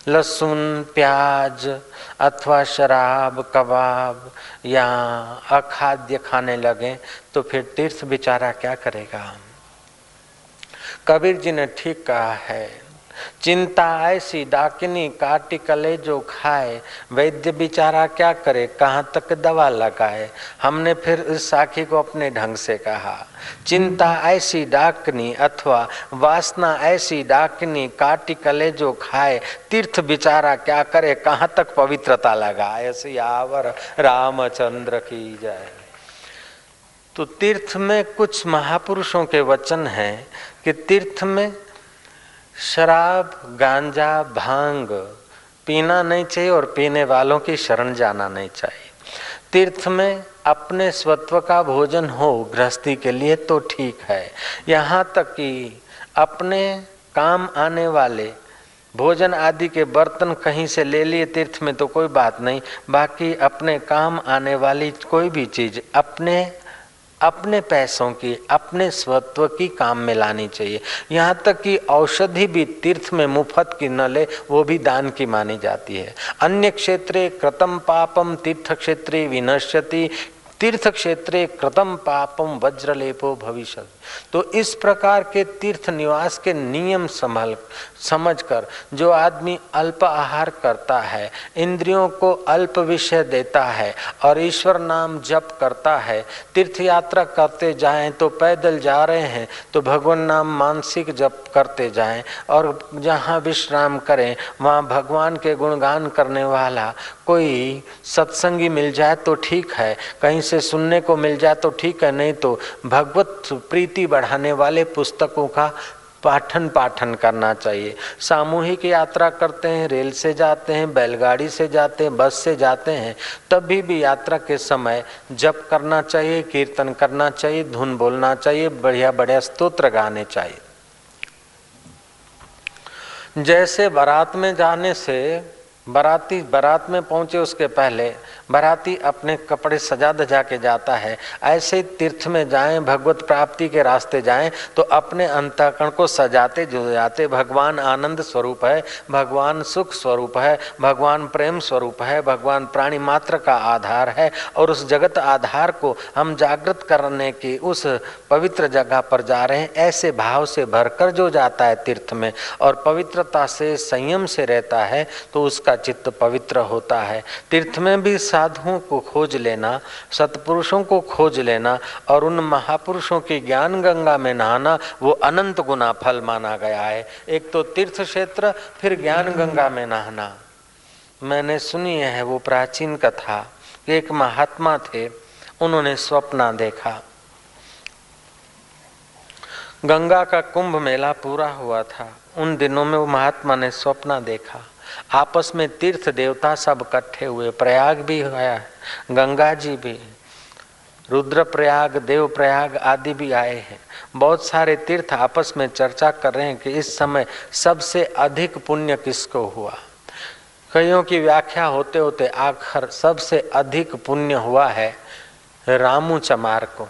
लहसुन, प्याज अथवा शराब, कबाब या अखाद्य खाने लगे तो फिर तीर्थ बेचारा क्या करेगा? कबीर जी ने ठीक कहा है चिंता ऐसी डाकिनी काटी कले जो खाए। वैद्य बिचारा क्या करे? कहाँ तक दवा लगाए? हमने फिर इस साखी को अपने ढंग से कहा। चिंता ऐसी डाकनी अथवा वासना ऐसी डाकनी काटी कले जो खाए। तीर्थ बिचारा क्या करे? कहाँ तक पवित्रता लगाए? सियावर रामचंद्र की जाए तो तीर्थ में कुछ महापुरुषों के वचन हैं कि तीर्थ में शराब, गांजा, भाँग पीना नहीं चाहिए और पीने वालों की शरण जाना नहीं चाहिए। तीर्थ में अपने स्वत्व का भोजन हो गृहस्थी के लिए तो ठीक है। यहाँ तक कि अपने काम आने वाले भोजन आदि के बर्तन कहीं से ले लिए तीर्थ में तो कोई बात नहीं। बाकी अपने काम आने वाली कोई भी चीज़ अपने अपने पैसों की, अपने स्वत्व की काम में लानी चाहिए। यहाँ तक कि औषधि भी तीर्थ में मुफ़्त की न ले, वो भी दान की मानी जाती है। अन्य क्षेत्रे कृतम पापम तीर्थ क्षेत्रे विनश्यति तीर्थ क्षेत्रे कृतम पापम वज्रलेपो भविष्य तो इस प्रकार के तीर्थ निवास के नियम संभल समझ कर जो आदमी अल्प आहार करता है, इंद्रियों को अल्प विषय देता है और ईश्वर नाम जप करता है तीर्थ यात्रा करते जाएँ तो पैदल जा रहे हैं तो भगवान नाम मानसिक जप करते जाएँ और जहाँ विश्राम करें, वहाँ भगवान के गुणगान करने वाला कोई सत्संगी मिल जाए तो ठीक है, कहीं से सुनने को मिल जाए तो ठीक है, नहीं तो भगवत प्रीति बढ़ाने वाले पुस्तकों का पाठन पाठन करना चाहिए। सामूहिक यात्रा करते हैं, रेल से जाते हैं, बैलगाड़ी से जाते हैं, बस से जाते हैं, तभी भी यात्रा के समय जप करना चाहिए, कीर्तन करना चाहिए, धुन बोलना चाहिए बढ़िया बढ़िया स्तोत्र गाने चाहिए। जैसे बारात में जाने से बाराती, बारात में पहुँचे उसके पहले, बाराती अपने कपड़े सजा दजा के जाता है। ऐसे तीर्थ में जाएँ, भगवत प्राप्ति के रास्ते जाएँ तो अपने अंतकरण को सजाते जो जाते भगवान आनंद स्वरूप है, भगवान सुख स्वरूप है, भगवान प्रेम स्वरूप है, भगवान प्राणी मात्र का आधार है, और उस जगत आधार को हम जागृत करने की उस पवित्र जगह पर जा रहे हैं। ऐसे भाव से भरकर जो जाता है तीर्थ में, और पवित्रता से संयम से रहता है तो उसका चित्त पवित्र होता है। तीर्थ में भी साधुओं को खोज लेना, सतपुरुषों को खोज लेना और उन महापुरुषों की ज्ञान गंगा में नहाना, वो अनंत गुना फल माना गया है। एक तो तीर्थ क्षेत्र, फिर ज्ञान गंगा में नहाना। मैंने सुनी है वो प्राचीन कथा एक महात्मा थे, उन्होंने स्वप्न देखा। गंगा का कुंभ मेला पूरा हुआ था। उन दिनों में वो महात्मा ने स्वप्न देखा। आपस में तीर्थ देवता सब इकट्ठे हुए, प्रयाग भी आया, गंगा जी भी रुद्र प्रयाग देव प्रयाग आदि भी आए हैं। बहुत सारे तीर्थ आपस में चर्चा कर रहे हैं कि इस समय सबसे अधिक पुण्य किसको हुआ। कईयों की व्याख्या होते होते आखिर सबसे अधिक पुण्य हुआ है रामू चमार को।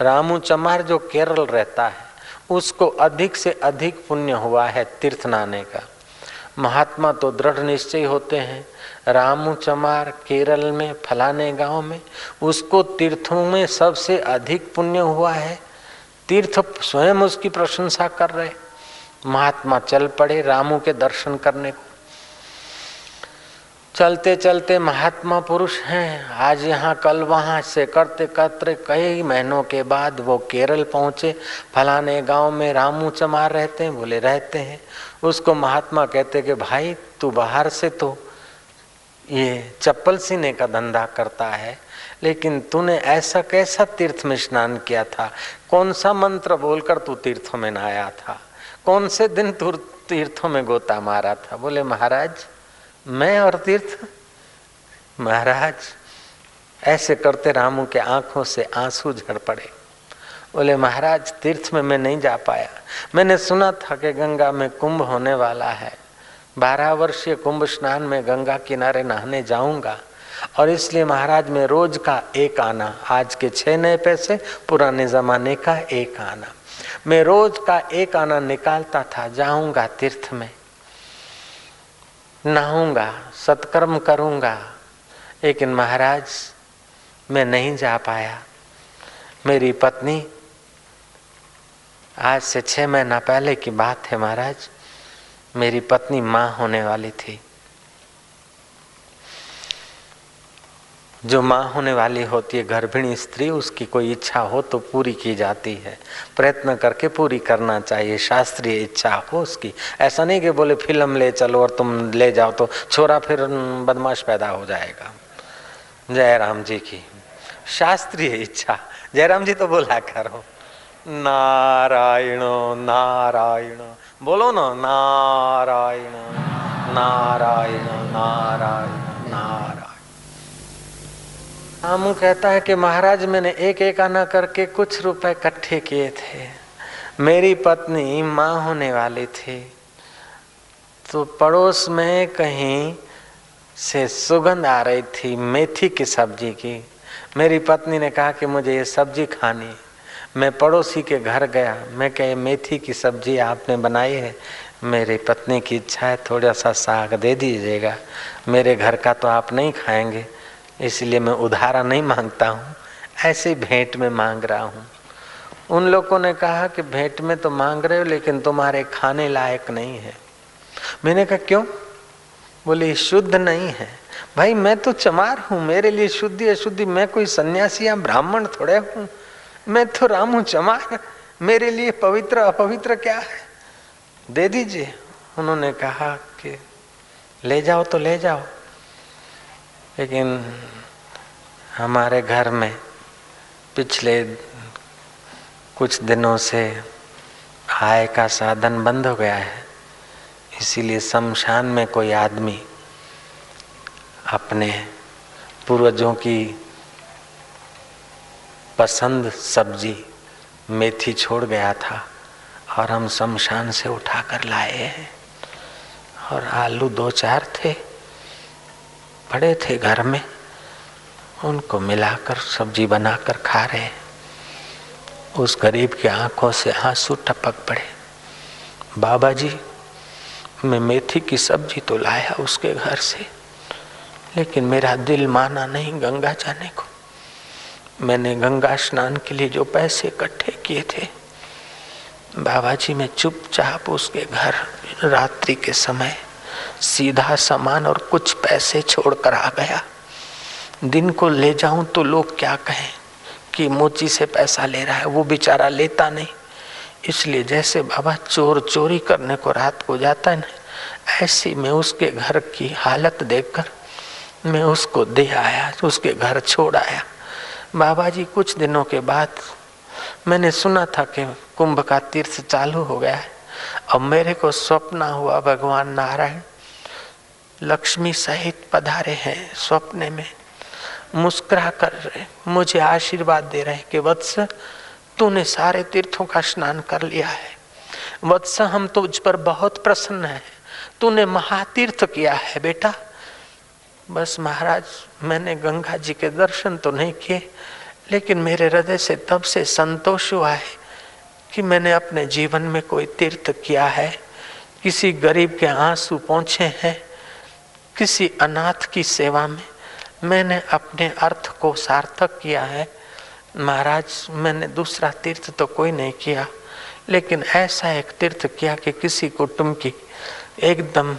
रामू चमार जो केरल रहता है, उसको अधिक से अधिक पुण्य हुआ है तीर्थ नाने का। महात्मा तो दृढ़ निश्चय होते हैं। रामू चमार केरल में, फलाने गाँव में, उसको तीर्थों में सबसे अधिक पुण्य हुआ है। तीर्थ स्वयं उसकी प्रशंसा कर रहे। महात्मा चल पड़े रामू के दर्शन करने को। चलते चलते महात्मा पुरुष हैं। आज यहाँ कल वहाँ से करते करते कई महीनों के बाद वो केरल पहुँचे। फलाने गाँव में रामू चमार रहते हैं बोले रहते हैं। उसको महात्मा कहते कि भाई, तू बाहर से तो ये चप्पल सीने का धंधा करता है, लेकिन तूने ऐसा कैसा तीर्थ में स्नान किया था? कौन सा मंत्र बोलकर तू तीर्थों में नहाया था? कौन से दिन तू तीर्थों में गोता मारा था? बोले, महाराज, मैं और तीर्थ? महाराज, ऐसे करते रामू के आँखों से आँसू झड़ पड़े। बोले, महाराज, तीर्थ में मैं नहीं जा पाया। मैंने सुना था कि गंगा में कुंभ होने वाला है। बारह वर्षीय कुंभ स्नान में गंगा किनारे नहाने जाऊँगा। और इसलिए, महाराज, में रोज का एक आना। आज के छह नए पैसे, पुराने जमाने का एक आना। मैं रोज का एक आना निकालता था। जाऊँगा तीर्थ में। नहाऊँगा, सत्कर्म करूँगा। लेकिन, महाराज, मैं नहीं जा पाया। मेरी पत्नी आज से छह महीना पहले की बात है महाराज, मेरी पत्नी माँ होने वाली थी। जो माँ होने वाली होती है, गर्भिणी स्त्री, उसकी कोई इच्छा हो तो पूरी की जाती है। प्रयत्न करके पूरी करना चाहिए, शास्त्रीय इच्छा हो उसकी। ऐसा नहीं कि बोले, फ़िल्म ले चलो और तुम ले जाओ तो छोरा फिर बदमाश पैदा हो जाएगा। जयराम जी की शास्त्रीय इच्छा। जयराम जी तो बोला करो। नारायण नारायण। बोलो ना, नारायण नारायण नारायण नारायण। हम कहता है कि महाराज, मैंने एक एक आना करके कुछ रुपए इकट्ठे किए थे। मेरी पत्नी माँ होने वाली थी। तो पड़ोस में कहीं से सुगंध आ रही थी मेथी की सब्ज़ी की। मेरी पत्नी ने कहा कि मुझे ये सब्ज़ी खानी मैं पड़ोसी के घर गया। मैं कहे, मेथी की सब्ज़ी आपने बनाई है? मेरी पत्नी की इच्छा है थोड़ा सा साग दे दीजिएगा। मेरे घर का तो आप नहीं खाएँगे, इसलिए मैं उधारा नहीं माँगता हूँ। ऐसे भेंट में मांग रहा हूँ। उन लोगों ने कहा कि, भेंट में तो मांग रहे हो, लेकिन तुम्हारे खाने लायक नहीं है। मैंने कहा, क्यों? बोले शुद्ध नहीं है। भाई, मैं तो चमार हूँ, मेरे लिए शुद्धि अशुद्धि। मैं कोई सन्यासी या ब्राह्मण थोड़े हूँ। मैं तो राम हूँ चमार मेरे लिए पवित्र, अपवित्र क्या है? दे दीजिए। उन्होंने कहा कि ले जाओ तो ले जाओ। लेकिन हमारे घर में पिछले कुछ दिनों से आय का साधन बंद हो गया है। इसीलिए शमशान में कोई आदमी अपने पूर्वजों की पसंद सब्ज़ी मेथी छोड़ गया था और हम शमशान से उठा कर लाए हैं। और आलू दो चार थे, पड़े थे घर में। उनको मिलाकर, सब्ज़ी बनाकर खा रहे हैं। उस गरीब की आँखों से आँसू टपक पड़े। बाबा जी, मैं मेथी की सब्ज़ी तो लाया उसके घर से, लेकिन मेरा दिल माना नहीं गंगा जाने को। मैंने गंगा स्नान के लिए जो पैसे इकट्ठे किए थे बाबा जी मैं चुपचाप उसके घर रात्रि के समय सीधा सामान और कुछ पैसे छोड़कर आ गया। दिन को ले जाऊँ तो लोग क्या कहें कि मोची से पैसा ले रहा है, वो बेचारा लेता नहीं। इसलिए जैसे बाबा चोर चोरी करने को रात को जाता है ना ऐसी मैं उसके घर की हालत देखकर मैं उसको दे आया, उसके घर छोड़ आया। बाबा जी कुछ दिनों के बाद मैंने सुना था कि कुंभ का तीर्थ चालू हो गया है। अब मेरे को स्वप्न हुआ भगवान नारायण लक्ष्मी सहित पधारे हैं स्वप्न में। मुस्कुरा कर रहे मुझे आशीर्वाद दे रहे कि वत्स, तूने सारे तीर्थों का स्नान कर लिया है। वत्स, हम तुझ पर बहुत प्रसन्न है। तूने महातीर्थ किया है बेटा। बस महाराज, मैंने गंगा जी के दर्शन तो नहीं किए, लेकिन मेरे हृदय से तब से संतोष हुआ है कि मैंने अपने जीवन में कोई तीर्थ किया है। किसी गरीब के आँसू पहुँचे हैं, किसी अनाथ की सेवा में मैंने अपने अर्थ को सार्थक किया है। महाराज, मैंने दूसरा तीर्थ तो कोई नहीं किया, लेकिन ऐसा एक तीर्थ किया कि किसी कुटुंब की एकदम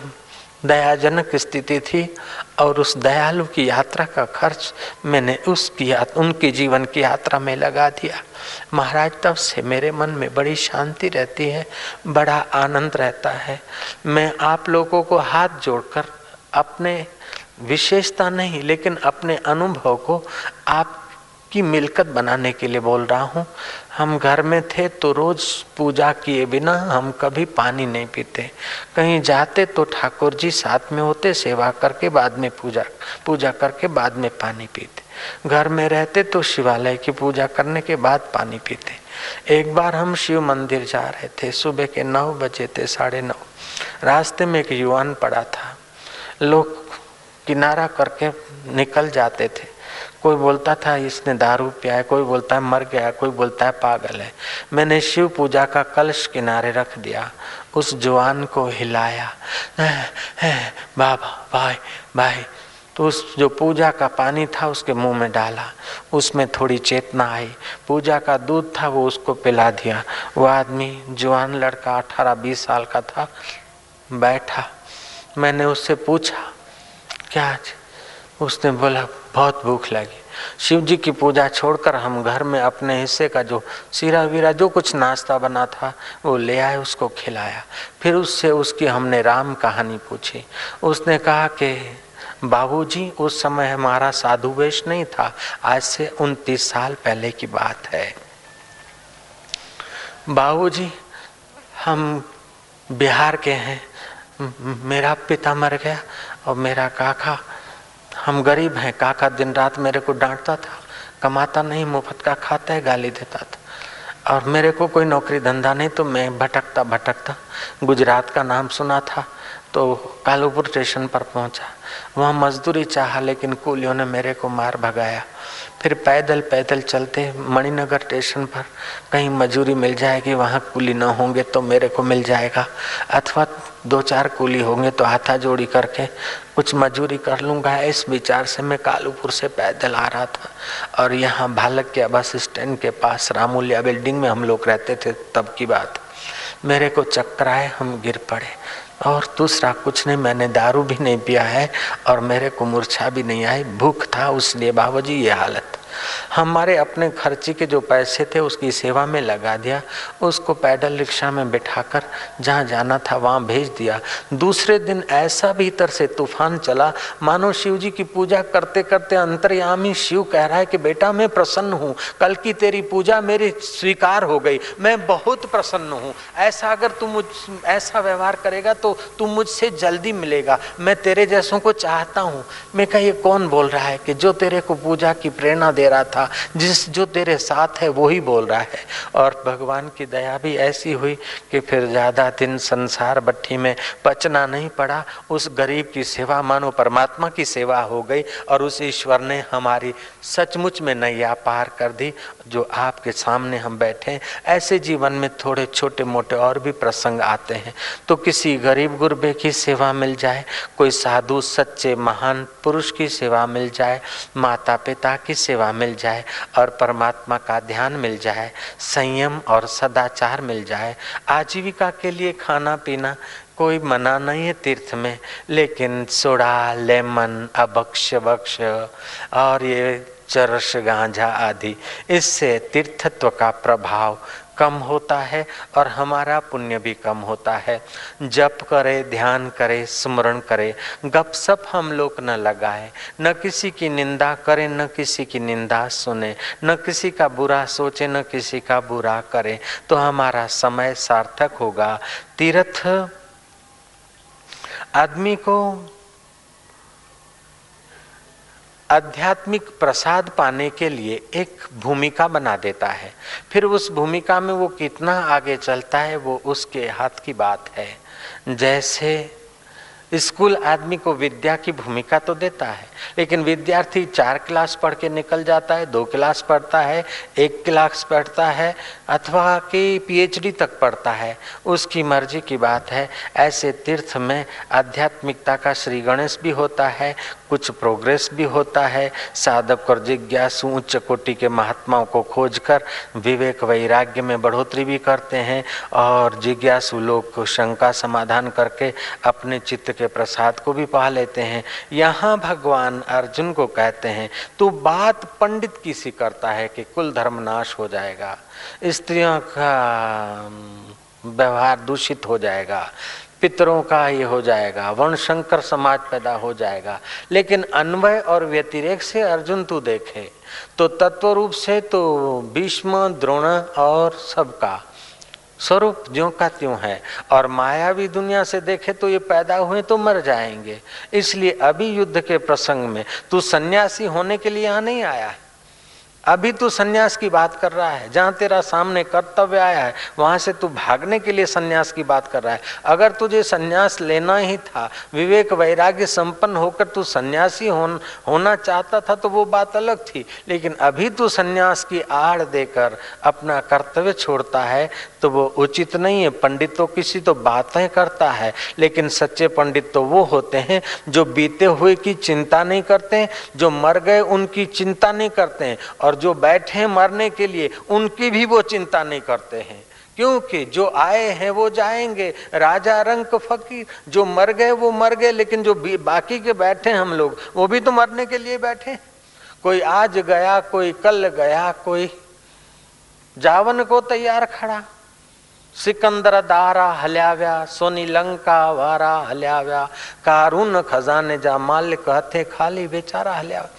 दयाजनक स्थिति थी और उस दयालु की यात्रा का खर्च मैंने उसकी उनके जीवन की यात्रा में लगा दिया। महाराज, तब से मेरे मन में बड़ी शांति रहती है, बड़ा आनंद रहता है। मैं आप लोगों को हाथ जोड़कर अपने विशेषता नहीं, लेकिन अपने अनुभव को आप की मिलकत बनाने के लिए बोल रहा हूँ। हम घर में थे तो रोज पूजा किए बिना हम कभी पानी नहीं पीते। कहीं जाते तो ठाकुर जी साथ में होते, सेवा करके बाद में पूजा पूजा करके बाद में पानी पीते। घर में रहते तो शिवालय की पूजा करने के बाद पानी पीते। एक बार हम शिव मंदिर जा रहे थे, सुबह के नौ बजे थे, साढ़े नौ। रास्ते में एक युवान पड़ा था। लोग किनारा करके निकल जाते थे। कोई बोलता था, इसने दारू पिया है। कोई बोलता है, मर गया कोई बोलता है, पागल है। मैंने शिव पूजा का कलश किनारे रख दिया। उस जवान को हिलाया। बाबा, भाई भाई। तो उस जो पूजा का पानी था, उसके मुँह में डाला। उसमें थोड़ी चेतना आई। पूजा का दूध था, वो उसको पिला दिया। वो आदमी, जवान लड़का, अठारह, बीस साल का था, बैठा। मैंने उससे पूछा, क्या उसने बोला, बहुत भूख लगी। शिव जी की पूजा छोड़कर हम घर में अपने हिस्से का जो सीरा वीरा जो कुछ नाश्ता बना था, वो ले आए, उसको खिलाया। फिर उससे उसकी हमने राम कहानी पूछी। उसने कहा कि, बाबूजी, उस समय हमारा साधु वेश नहीं था। आज से उनतीस साल पहले की बात है। बाबूजी, हम बिहार के हैं। मेरा पिता मर गया और मेरा काका हम गरीब हैं, काका दिन रात मेरे को डांटता था, कमाता नहीं, मुफ़्त का खाता है, गाली देता था। और मेरे को कोई नौकरी धंधा नहीं तो मैं भटकता भटकता गुजरात का नाम सुना था तो कालूपुर स्टेशन पर पहुँचा। वहाँ मजदूरी चाहा, लेकिन कूलियों ने मेरे को मार भगाया। फिर पैदल पैदल चलते मणिनगर स्टेशन पर। कहीं मजूरी मिल जाएगी, वहाँ कूली न होंगे तो मेरे को मिल जाएगा। अथवा दो चार कूली होंगे तो हाथा जोड़ी करके कुछ मजूरी कर लूँगा। इस विचार से मैं कालूपुर से पैदल आ रहा था। और यहाँ भालक के बस स्टैंड के पास रामूलिया बिल्डिंग में हम लोग रहते थे, तब की बात। मेरे को चक्कर आए, हम गिर पड़े। और दूसरा, कुछ नहीं, मैंने दारू भी नहीं पिया है और मेरे को मूर्छा भी नहीं आई, भूख था, उसलिए बाबूजी, ये हालत। हमारे अपने खर्ची के जो पैसे थे, उसकी सेवा में लगा दिया। उसको पैदल रिक्शा में बिठाकर जहाँ जाना था, वहाँ भेज दिया। दूसरे दिन ऐसा भीतर से तूफ़ान चला। मानो शिव जी की पूजा करते करते अंतर्यामी शिव कह रहा है कि, बेटा, मैं प्रसन्न हूँ। कल की तेरी पूजा मेरी स्वीकार हो गई। मैं बहुत प्रसन्न हूँ। ऐसा अगर तू मुझ, ऐसा व्यवहार करेगा तो तू मुझसे जल्दी मिलेगा। मैं तेरे जैसों को चाहता हूँ। मैं कहा, ये कौन बोल रहा है कि जो तेरे को पूजा की प्रेरणा दे रहा था। जिस जो तेरे साथ है, वो ही बोल रहा है। और भगवान की दया भी ऐसी हुई कि फिर ज़्यादा दिन संसार भट्टी में पचना नहीं पड़ा। उस गरीब की सेवा मानो, परमात्मा की सेवा हो गई और उस ईश्वर ने हमारी सचमुच में नैया पार कर दी, जो आपके सामने हम बैठे ऐसे जीवन में थोड़े छोटे मोटे और भी प्रसंग आते हैं। तो किसी गरीब गुरबे की सेवा मिल जाए, कोई साधु सच्चे महान पुरुष की सेवा मिल जाए माता पिता की सेवा मिल जाए और परमात्मा का ध्यान मिल जाए, संयम और सदाचार मिल जाए, आजीविका के लिए खाना पीना कोई मना नहीं है तीर्थ में, लेकिन सोडा, लेमन, अबक्ष बक्ष और ये चरस, गांजा आदि, इससे तीर्थत्व का प्रभाव कम होता है और हमारा पुण्य भी कम होता है। जप करे, ध्यान करे, स्मरण करे, गप सप हम लोग न लगाए। न किसी की निंदा करे, न किसी की निंदा सुने। न किसी का बुरा सोचे, न किसी का बुरा करे। तो हमारा समय सार्थक होगा। तीर्थ, आदमी को आध्यात्मिक प्रसाद पाने के लिए एक भूमिका बना देता है। फिर उस भूमिका में वो कितना आगे चलता है, वो उसके हाथ की बात है। जैसे स्कूल आदमी को विद्या की भूमिका तो देता है, लेकिन विद्यार्थी चार क्लास पढ़ के निकल जाता है, दो क्लास पढ़ता है, एक क्लास पढ़ता है, अथवा कि पीएचडी तक पढ़ता है। उसकी मर्ज़ी की बात है। ऐसे तीर्थ में आध्यात्मिकता का श्री गणेश भी होता है कुछ प्रोग्रेस भी होता है। साधक और जिज्ञासु उच्च कोटि के महात्माओं को खोजकर विवेक वैराग्य में बढ़ोतरी भी करते हैं और जिज्ञासु लोग शंका समाधान करके अपने चित्त के प्रसाद को भी पा लेते हैं। यहाँ भगवान अर्जुन को कहते हैं तो बात पंडित की सी करता है कि कुल धर्म नाश हो जाएगा। स्त्रियों का व्यवहार दूषित हो जाएगा। पितरों का ये हो जाएगा वर्ण शंकर समाज पैदा हो जाएगा। लेकिन अन्वय और व्यतिरेक से अर्जुन तू देखे तो तत्व रूप से तो भीष्म, द्रोण और सबका स्वरूप ज्यो का त्यों है। और मायावी दुनिया से देखे तो ये पैदा हुए तो मर जाएँगे। इसलिए अभी युद्ध के प्रसंग में तू सन्यासी होने के लिए यहाँ नहीं आया है। अभी तू सन्यास की बात कर रहा है जहाँ तेरा सामने कर्तव्य आया है वहाँ से तू भागने के लिए सन्यास की बात कर रहा है। अगर तुझे सन्यास लेना ही था विवेक वैराग्य संपन्न होकर तू सन्यासी हो, होना चाहता था तो वो बात अलग थी। लेकिन अभी तू सन्यास की आड़ देकर अपना कर्तव्य छोड़ता है तो वो उचित नहीं है। पंडित तो किसी तो बातें करता है लेकिन सच्चे पंडित तो वो होते हैं जो बीते हुए की चिंता नहीं करते जो मर गए उनकी चिंता नहीं करते हैं और जो बैठे मरने के लिए, उनकी भी वो चिंता नहीं करते हैं। क्योंकि जो आए हैं वो जाएँगे। राजा रंग फकीर, जो मर गए वो मर गए, लेकिन जो बाकी के बैठे हम लोग, वो भी तो मरने के लिए बैठे कोई आज गया, कोई कल गया, कोई जावन को तैयार खड़ा। सिकंदर दारा हलियाव्या, सोनी लंका वारा हलियाव्या, कारून खजाने जा मालिक, हथे खाली बेचारा हलिया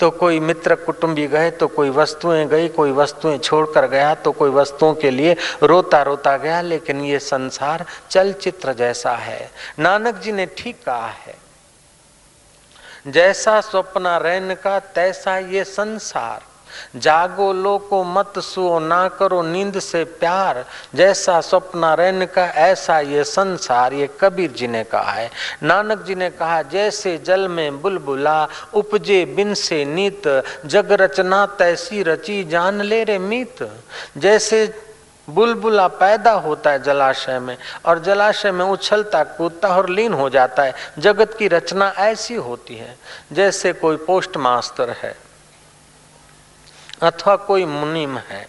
तो कोई मित्र कुटुंबी गए तो कोई वस्तुएँ गई, कोई वस्तुएँ छोड़कर गया तो कोई वस्तुओं के लिए रोता रोता गया, लेकिन ये संसार चलचित्र जैसा है। नानक जी ने ठीक कहा है, जैसा स्वप्न रैन का, तैसा ये संसार। जागो लोको मत सुओ, ना करो नींद से प्यार। जैसा स्वप्न रैन का, ऐसा ये संसार, ये कबीर जी ने कहा है। नानक जी ने कहा, जैसे जल में बुलबुला, उपजे बिन से नीत। जग रचना तैसी रची, जान ले रे मीत। जैसे बुलबुला पैदा होता है जलाशय में, और जलाशय में उछलता कूदता और लीन हो जाता है। जगत की रचना ऐसी होती है, जैसे कोई पोस्ट मास्टर है। अथवा कोई मुनिम है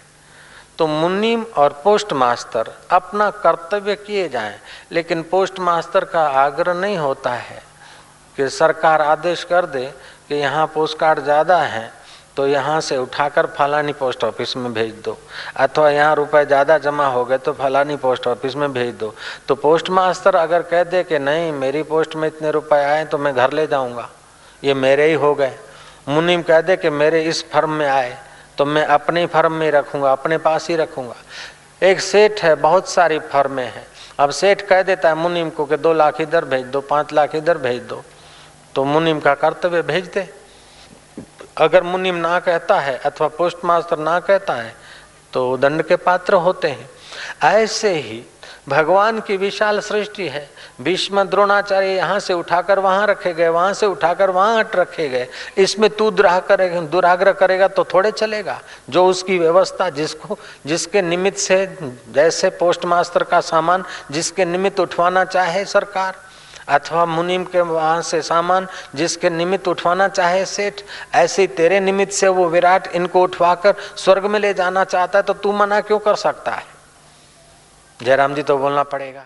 तो मुनिम और पोस्ट मास्टर अपना कर्तव्य किए जाएँ, लेकिन पोस्ट मास्टर का आग्रह नहीं होता है कि सरकार आदेश कर दे कि यहाँ पोस्ट कार्ड ज़्यादा हैं तो यहाँ से उठाकर फलानी पोस्ट ऑफ़िस में भेज दो। अथवा यहाँ रुपए ज़्यादा जमा हो गए तो फलानी पोस्ट ऑफ़िस में भेज दो। तो पोस्ट मास्टर अगर कह दे कि नहीं, मेरी पोस्ट में इतने रुपए आए तो मैं घर ले जाऊँगा, ये मेरे ही हो गए। मुनिम कह दे कि मेरे इस फर्म में आए तो मैं अपने फर्म में रखूँगा, अपने पास ही रखूँगा। एक सेठ है, बहुत सारी फर्में हैं। अब सेठ कह देता है मुनिम को कि दो लाख इधर भेज दो, पाँच लाख इधर भेज दो। तो मुनिम का कर्तव्य भेज दे। अगर मुनिम ना कहता है अथवा पोस्ट मास्टर ना कहता है तो दंड के पात्र होते हैं। ऐसे ही भगवान की विशाल सृष्टि है। भीष्म, द्रोणाचार्य यहाँ से उठाकर वहाँ रखे गए, वहाँ से उठाकर वहाँ हट रखे गए। इसमें तू दुराह करेगा, दुराग्रह करेगा तो थोड़े चलेगा। जो उसकी व्यवस्था जिसको, जिसके निमित्त से, जैसे पोस्ट मास्टर का सामान, जिसके निमित्त उठवाना चाहे सरकार, अथवा मुनिम के वहाँ से सामान, जिसके निमित्त उठवाना चाहे सेठ, ऐसे तेरे निमित्त से वो विराट इनको उठवाकर स्वर्ग में ले जाना चाहता है तो तू मना क्यों कर सकता है? जयराम जी तो बोलना पड़ेगा।